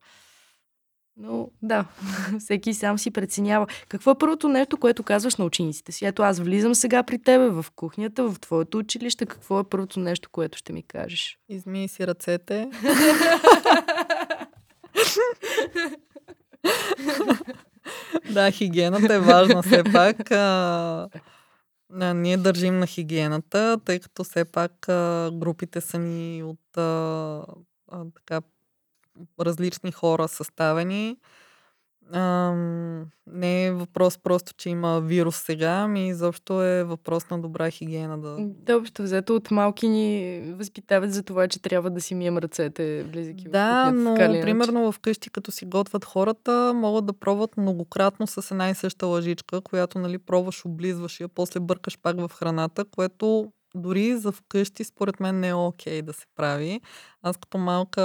Но да, всеки сам си преценява. Какво е първото нещо, което казваш на учениците си? Ето аз влизам сега при тебе в кухнята, в твоето училище. Какво е първото нещо, което ще ми кажеш? Измий си ръцете. да, хигиената е важна все пак. А, ние държим на хигиената, тъй като все пак а, групите са ни от а, а, така, различни хора съставени. Ам, не е въпрос просто, че има вирус сега, ами изобщо е въпрос на добра хигиена. Да... Добре, взето от малки ни възпитават за това, че трябва да си мием ръцете, влизайки да, в но в примерно вкъщи, като си готвят хората, могат да пробват многократно с една и съща лъжичка, която нали, пробваш, облизваш я, после бъркаш пак в храната, което дори за вкъщи, според мен не е окей okay да се прави. Аз като малка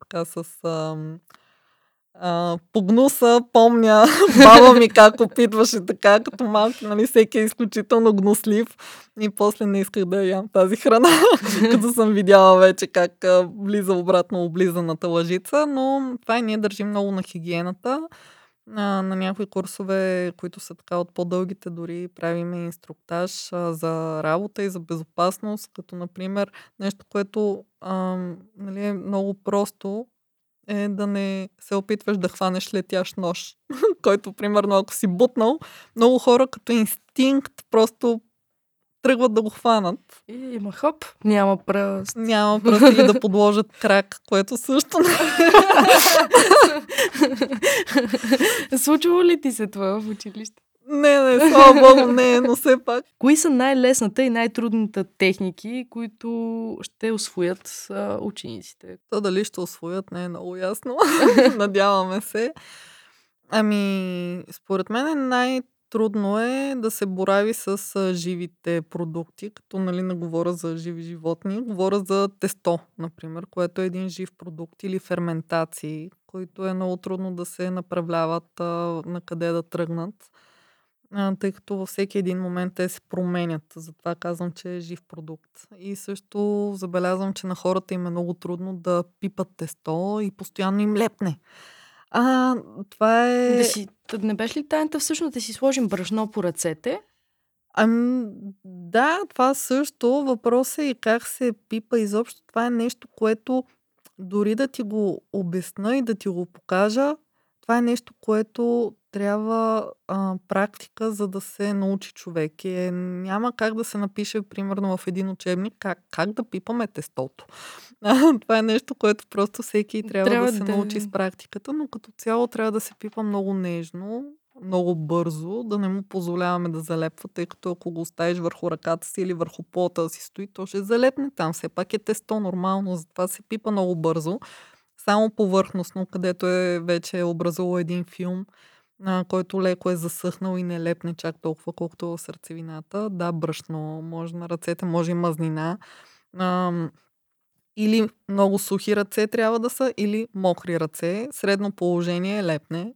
така с... Ам а, по гнуса помня баба ми как опитваше така, като малки, нали, всеки е изключително гнослив и после не исках да ям тази храна, като съм видяла вече как а, влиза обратно облизаната лъжица, но това и ние държим много на хигиената. На, на някои курсове, които са така от по-дългите, дори правим инструктаж а, за работа и за безопасност, като например нещо, което а, нали, е много просто, е да не се опитваш да хванеш летящ нож, който, примерно, ако си бутнал, много хора като инстинкт просто тръгват да го хванат. И има хоп, няма пръст. Няма пръст или да подложат крак, което също не Случва ли ти се това в училище? Не, не, слава богу, не, но все пак. Кои са най-лесната и най-трудната техники, които ще освоят а, учениците? То дали ще освоят, не е много ясно. Надяваме се. Ами, според мен е най- трудно е да се борави с живите продукти, като нали не говоря за живи животни, говоря за тесто, например, което е един жив продукт или ферментации, които е много трудно да се направляват а, на къде да тръгнат, а, тъй като във всеки един момент те се променят. Затова казвам, че е жив продукт. И също забелязвам, че на хората им е много трудно да пипат тесто и постоянно им лепне. А, това е... Да си, не беше ли тайната всъщност да си сложим брашно по ръцете? Ами, да, това също. Въпросът е и как се пипа изобщо. Това е нещо, което дори да ти го обясна и да ти го покажа, това е нещо, което трябва а, практика, за да се научи човек. И е, няма как да се напише, примерно, в един учебник как, как да пипаме тестото. А, това е нещо, което просто всеки трябва, трябва да се да... научи с практиката, но като цяло трябва да се пипа много нежно, много бързо, да не му позволяваме да залепва, тъй като ако го оставиш върху ръката си или върху пота си стои, то ще залепне там. Все пак е тесто нормално, затова се пипа много бързо. Само повърхностно, където е вече образувал един филм, а, който леко е засъхнал и не лепне чак толкова, колкото сърцевината. Да, брашно, може на ръцете, може и мазнина. А, или много сухи ръце трябва да са, или мокри ръце. Средно положение е лепне.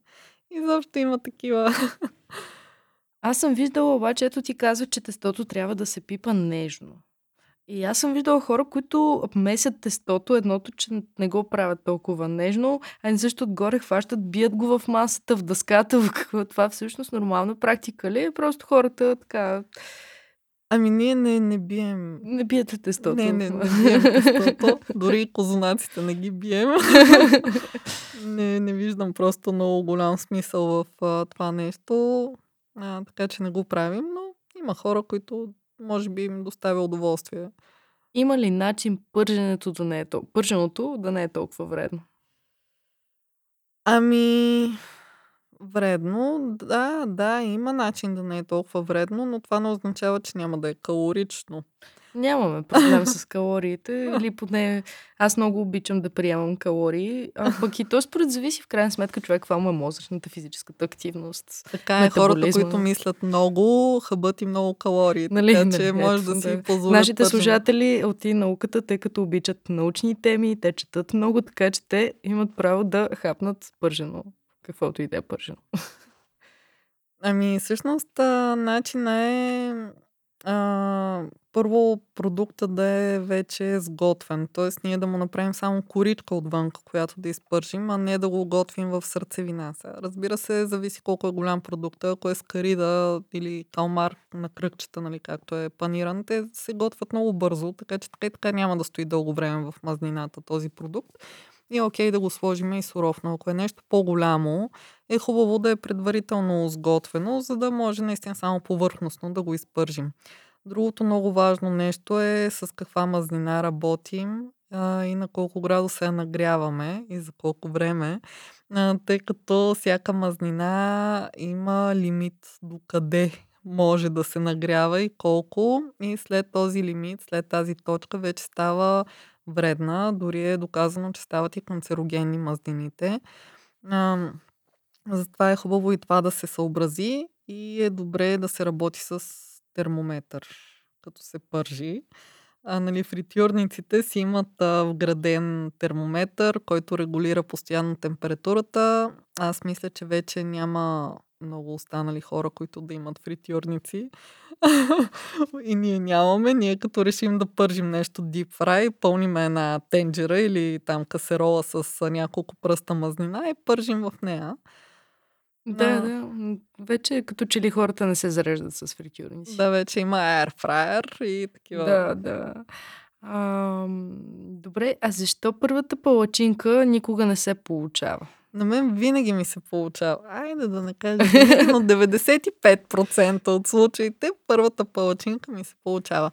И защо има такива. Аз съм виждала обаче, ето ти казва, че тестото трябва да се пипа нежно. И аз съм виждала хора, които месят тестото, едното, че не го правят толкова нежно, а не също отгоре хващат, бият го в масата, в дъската, в какво това всъщност нормална практика ли е? Просто хората така... Ами ние не, не бием... Не биете тестото. Не, не, не бием тестото. Дори и козунаците не ги бием. не, не виждам просто много голям смисъл в а, това нещо. А, така че не го правим, но има хора, които може би им доставя удоволствие. Има ли начин пърженето да не е толкова, пърженото да не е толкова вредно? Ами, вредно, да, да, има начин да не е толкова вредно, но това не означава, че няма да е калорично. Нямаме проблем с калориите. Или поне аз много обичам да приемам калории. А пък и то според зависи в крайна сметка човек каква му е мозъчната физическата активност. Така е, хората, които мислят много, хъбат и много калории. Нали, така че нали, може да, да си позволят. Нашите пържен. служатели от и науката, тъй като обичат научни теми, те четат много, така че те имат право да хапнат пържено. Каквото и да е пържено. Ами, всъщност, начина е а, първо продукта да е вече сготвен. Тоест ние да му направим само коричка отвън, която да изпържим, а не да го готвим в сърцевина. Разбира се, зависи колко е голям продукта. Ако е скарида или калмар на кръгчета, нали, както е паниран, те се готвят много бързо, така че така и така няма да стои дълго време в мазнината този продукт. И е окей да го сложим и суров, но ако е нещо по-голямо, е хубаво да е предварително сготвено, за да може наистина само повърхностно да го изпържим. Другото много важно нещо е с каква мазнина работим а, и на колко градуса я нагряваме и за колко време, а, тъй като всяка мазнина има лимит до къде може да се нагрява и колко. И след този лимит, след тази точка, вече става вредна. Дори е доказано, че стават и канцерогенни мазнините. А, затова е хубаво и това да се съобрази и е добре да се работи с термометър, като се пържи. А, нали, фритюрниците си имат а, вграден термометър, който регулира постоянно температурата. Аз мисля, че вече няма много останали хора, които да имат фритюрници. и ние нямаме. Ние като решим да пържим нещо deep fry, пълним една тенджера или там касерола с няколко пръста мазнина и пържим в нея. Да, да. Вече като че ли хората не се зареждат с фритюрници. Да, вече има airfryer и такива. Да, да. А, добре, а защо първата палачинка никога не се получава? На мен винаги ми се получава. Айде да не кажа, но 95% от случаите първата палачинка ми се получава.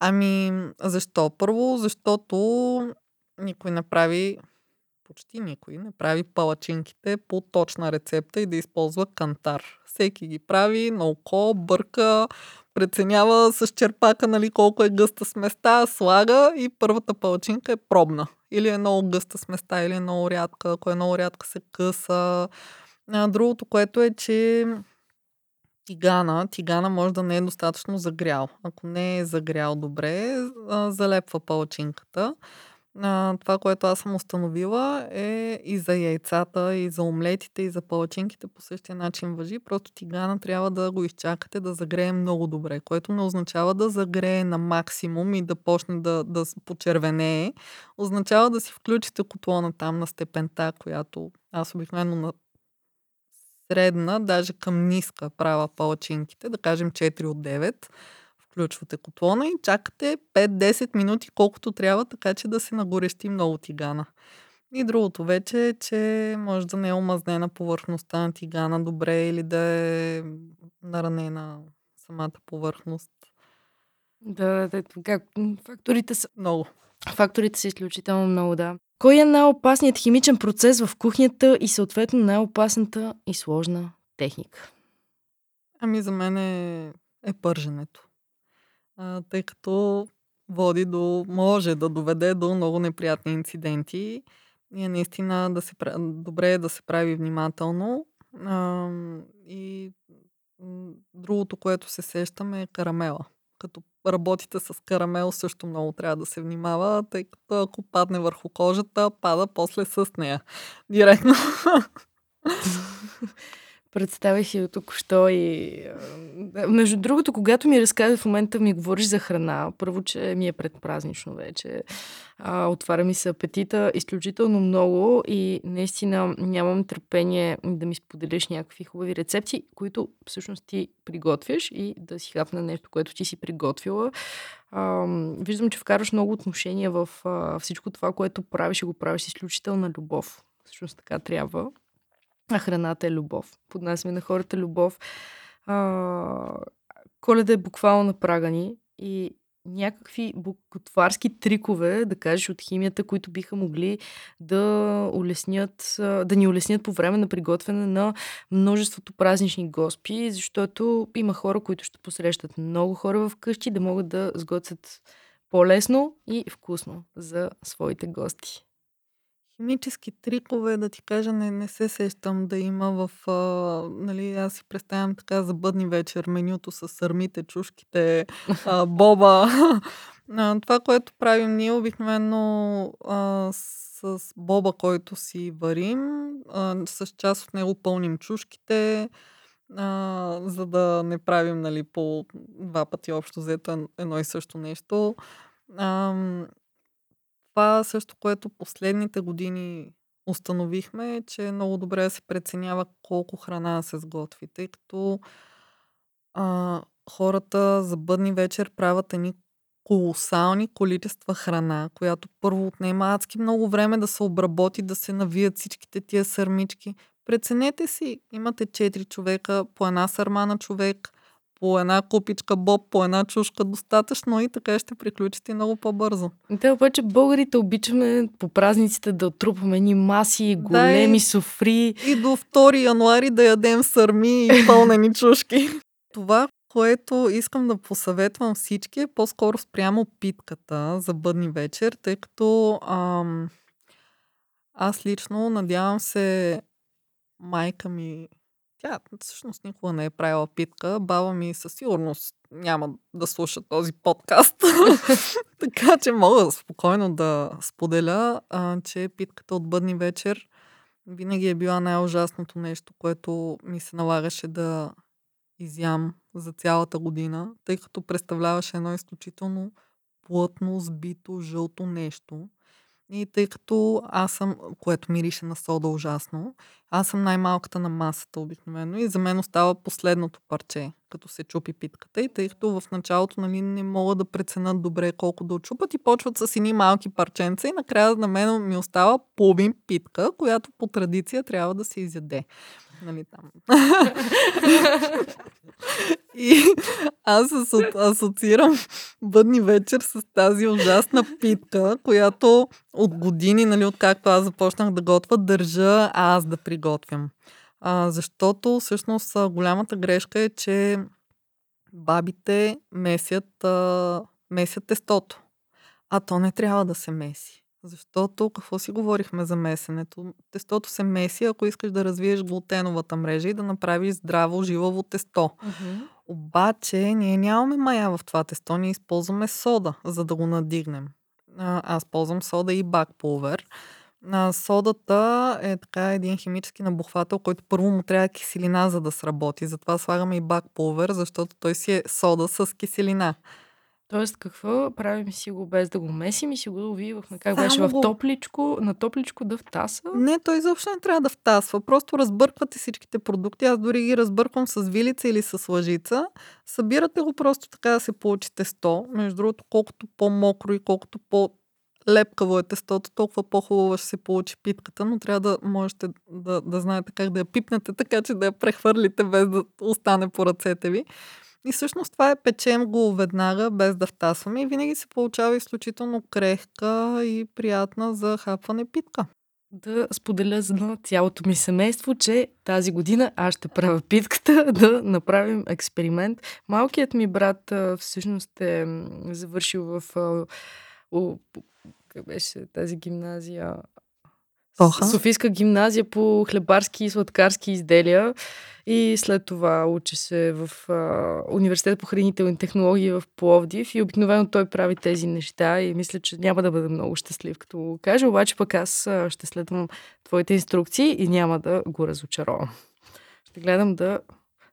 Ами, защо? Първо, защото никой не прави, почти никой не прави палачинките по точна рецепта и да използва кантар. Всеки ги прави на око, бърка, преценява с черпака нали, колко е гъста сместа, слага и първата палачинка е пробна. Или е много гъста сместа, или е много рядка. Ако е много рядка се къса. Другото, което е, че тигана, тигана може да не е достатъчно загрял. Ако не е загрял добре, залепва палачинката. А, това, което аз съм установила е и за яйцата, и за омлетите, и за палачинките по същия начин въжи. Просто тигана трябва да го изчакате да загрее много добре, което не означава да загрее на максимум и да почне да, да почервенее. Означава да си включите котлона там на степента, която аз обикновено на средна, даже към ниска права палачинките, да кажем 4 от 9 включвате котлона и чакате 5-10 минути, колкото трябва, така че да се нагорещи много тигана. И другото вече е, че може да не е омазнена повърхността на тигана добре или да е наранена самата повърхност. Да, да, как, факторите са много. Факторите са изключително много, да. Кой е най-опасният химичен процес в кухнята и съответно най-опасната и сложна техника? Ами за мен е, е пърженето а, тъй като води до, може да доведе до много неприятни инциденти. И наистина да се, добре е да се прави внимателно. А, и другото, което се сещаме е карамела. Като работите с карамел, също много трябва да се внимава, тъй като ако падне върху кожата, пада после с нея. Директно. Представих си от току-що и... Между другото, когато ми разказва в момента ми говориш за храна, първо, че ми е предпразнично вече, а, отваря ми се апетита изключително много и наистина нямам търпение да ми споделиш някакви хубави рецепти, които всъщност ти приготвяш и да си хапна нещо, което ти си приготвила. А, виждам, че вкараш много отношения в а, всичко това, което правиш и го правиш с изключителна любов. Всъщност така трябва. А храната е любов. Поднасяме на хората любов. А, коледа е буквално на прага ни и някакви готварски трикове, да кажеш, от химията, които биха могли да улеснят, да ни улеснят по време на приготвяне на множеството празнични гости, защото има хора, които ще посрещат много хора в къщи, да могат да сготвят по-лесно и вкусно за своите гости. Химически трикове, да ти кажа, не, не се сещам да има в... А, нали, аз си представям така за бъдни вечер менюто с сърмите, чушките, а, боба. а, това, което правим ние обикновено а, с боба, който си варим, а, с част от него пълним чушките, а, за да не правим нали, по два пъти общо взето едно и също нещо. А, това също, което последните години установихме, е, че много добре се преценява колко храна се сготви, тъй като а, хората за бъдни вечер правят едни колосални количества храна, която първо отнема адски много време да се обработи, да се навият всичките тия сърмички. Преценете си, имате 4 човека, по една сърма на човек, по една купичка боб, по една чушка достатъчно и така ще приключите много по-бързо. Да, обаче българите обичаме по празниците да отрупваме ни маси, големи да, софри. И до 2 януари да ядем сърми и пълнени чушки. Това, което искам да посъветвам всички е по-скоро спрямо питката за бъдни вечер, тъй като ам, аз лично надявам се майка ми тя всъщност никога не е правила питка. Баба ми със сигурност няма да слуша този подкаст. така че мога спокойно да споделя, а, че питката от бъдни вечер винаги е била най-ужасното нещо, което ми се налагаше да изям за цялата година, тъй като представляваше едно изключително плътно, сбито, жълто нещо. И тъй като аз съм, което мирише на сода ужасно, аз съм най-малката на масата обикновено и за мен остава последното парче, като се чупи питката. И тъй като в началото нали, не могат да преценят добре колко да очупат и почват с едни малки парченца и накрая на мен ми остава половин питка, която по традиция трябва да се изяде. Нали, там. и аз асо- асоциирам бъдни вечер с тази ужасна питка, която от години, нали, откакто аз започнах да готвя, държа аз да приготвям. А, защото всъщност голямата грешка е, че бабите месят, а, месят тестото. А то не трябва да се меси. Защото какво си говорихме за месенето? Тестото се меси, ако искаш да развиеш глутеновата мрежа и да направиш здраво, жилаво тесто. Mm-hmm. Обаче ние нямаме мая в това тесто, ние използваме сода, за да го надигнем. А, аз ползвам сода и бакпулвер. А, содата е така един химически набухвател, който първо му трябва киселина, за да сработи. Затова слагаме и бакпулвер, защото той си е сода с киселина. Тоест, какво правим си го без да го месим и си го увивахме? Как Само беше в топличко, на топличко да втаса? Не, той изобщо не трябва да втасва. Просто разбърквате всичките продукти. Аз дори ги разбърквам с вилица или с лъжица. Събирате го просто така да се получи тесто. Между другото, колкото по-мокро и колкото по лепкаво е тестото, толкова по-хубаво ще се получи питката, но трябва да можете да, да знаете как да я пипнете, така че да я прехвърлите без да остане по ръцете ви. И всъщност това е печем го веднага, без да втасваме и винаги се получава изключително крехка и приятна за хапване питка. Да споделя за цялото ми семейство, че тази година аз ще правя питката да направим експеримент. Малкият ми брат всъщност е завършил в у, как беше тази гимназия? Тоха. Софийска гимназия по хлебарски и сладкарски изделия. И след това учи се в а, Университет по хранителни технологии в Пловдив. И обикновено той прави тези неща и мисля, че няма да бъда много щастлив, като го кажа. Обаче пък аз ще следвам твоите инструкции и няма да го разочаровам. Ще гледам да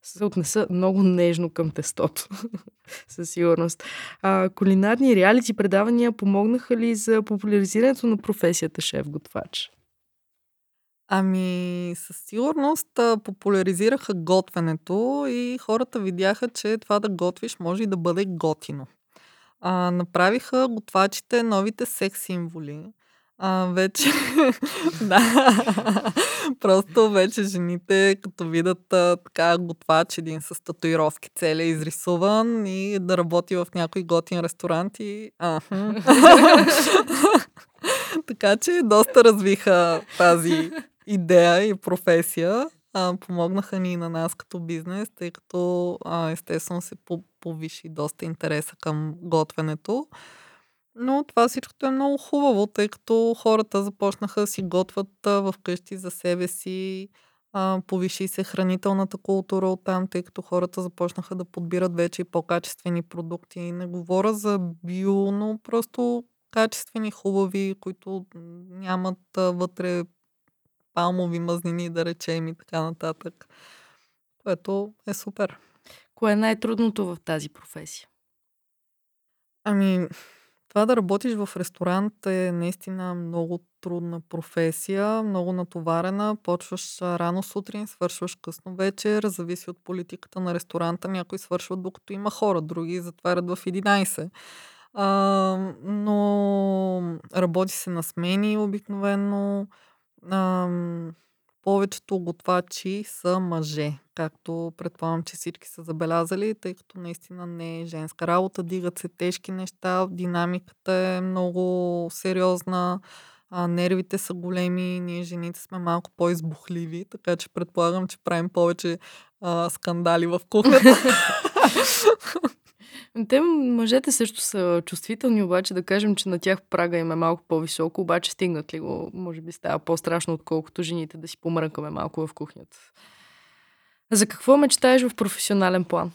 се отнеса много нежно към тестото. Със сигурност. А, кулинарни реалити предавания помогнаха ли за популяризирането на професията шеф-готвач? Ами, със сигурност популяризираха готвенето и хората видяха, че това да готвиш може и да бъде готино. А, направиха готвачите новите секс символи. А, вече, да, просто вече жените, като видят а, така готвач, един с татуировки целия изрисуван и да работи в някой готин ресторант и... Аха. така че доста развиха тази идея и професия. А, помогнаха ни и на нас като бизнес, тъй като а, естествено се по- повиши доста интереса към готвенето. Но това всичкото е много хубаво, тъй като хората започнаха да си готвят а, вкъщи за себе си. А, повиши се хранителната култура оттам, тъй като хората започнаха да подбират вече и по-качествени продукти. Не говоря за био, но просто качествени, хубави, които нямат а, вътре палмови мазнини, да речем и така нататък. Което е супер. Кое е най-трудното в тази професия? Ами, това да работиш в ресторант е наистина много трудна професия, много натоварена. Почваш рано сутрин, свършваш късно вечер, зависи от политиката на ресторанта. Някои свършват докато има хора, други затварят в 11. А, но работи се на смени обикновено. Ам, повечето готвачи са мъже, както предполагам, че всички са забелязали, тъй като наистина не е женска работа, дигат се тежки неща, динамиката е много сериозна, а, нервите са големи, ние жените сме малко по-избухливи, така че предполагам, че правим повече а, скандали в кухнята. Те, мъжете също са чувствителни, обаче да кажем, че на тях прага им е малко по-високо, обаче стигнат ли го, може би става по-страшно, отколкото жените да си помръкаме малко в кухнята. За какво мечтаеш в професионален план?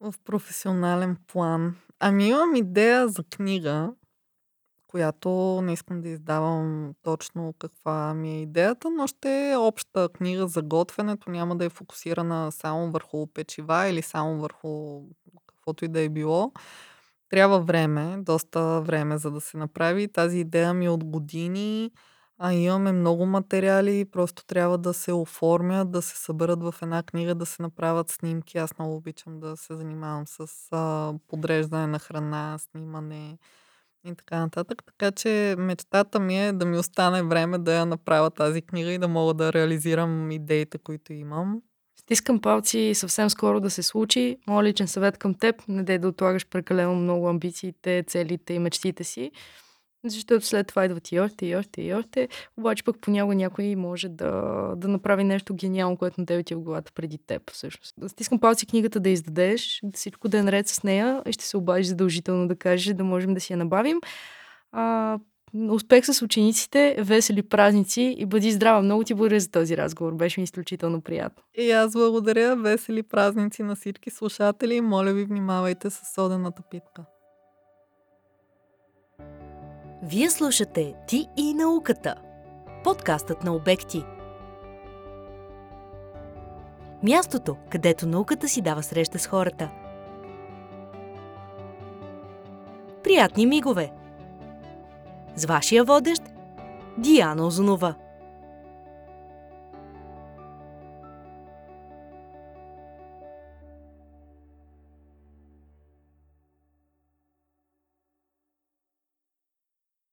В професионален план. Ами имам идея за книга, която не искам да издавам точно каква ми е идеята, но ще е обща книга за готвенето, няма да е фокусирана само върху печива или само върху каквото и да е било. трябва време, доста време за да се направи. Тази идея ми е от години, а имаме много материали, просто трябва да се оформят, да се съберат в една книга, да се направят снимки. Аз много обичам да се занимавам с а, подреждане на храна, снимане и така нататък. Така че мечтата ми е да ми остане време да я направя тази книга и да мога да реализирам идеите, които имам. Стискам палци съвсем скоро да се случи. Моя личен съвет към теб, не дай да отлагаш прекалено много амбициите, целите и мечтите си. Защото след това идват и още, и още, и още. Обаче пък понякога някой може да, да направи нещо гениално, което на тебе ти е в главата преди теб. Всъщност. Стискам палци книгата да издадеш, да всичко да е наред с нея и ще се обадиш задължително да кажеш, да можем да си я набавим. А, успех с учениците, весели празници и бъди здрава. Много ти благодаря за този разговор. Беше ми изключително приятно. И аз благодаря. Весели празници на всички слушатели. Моля ви, внимавайте с содената питка. Вие слушате Ти и науката. Подкастът на обекти. Мястото, където науката си дава среща с хората. Приятни мигове! С вашия водещ Диана Озунова.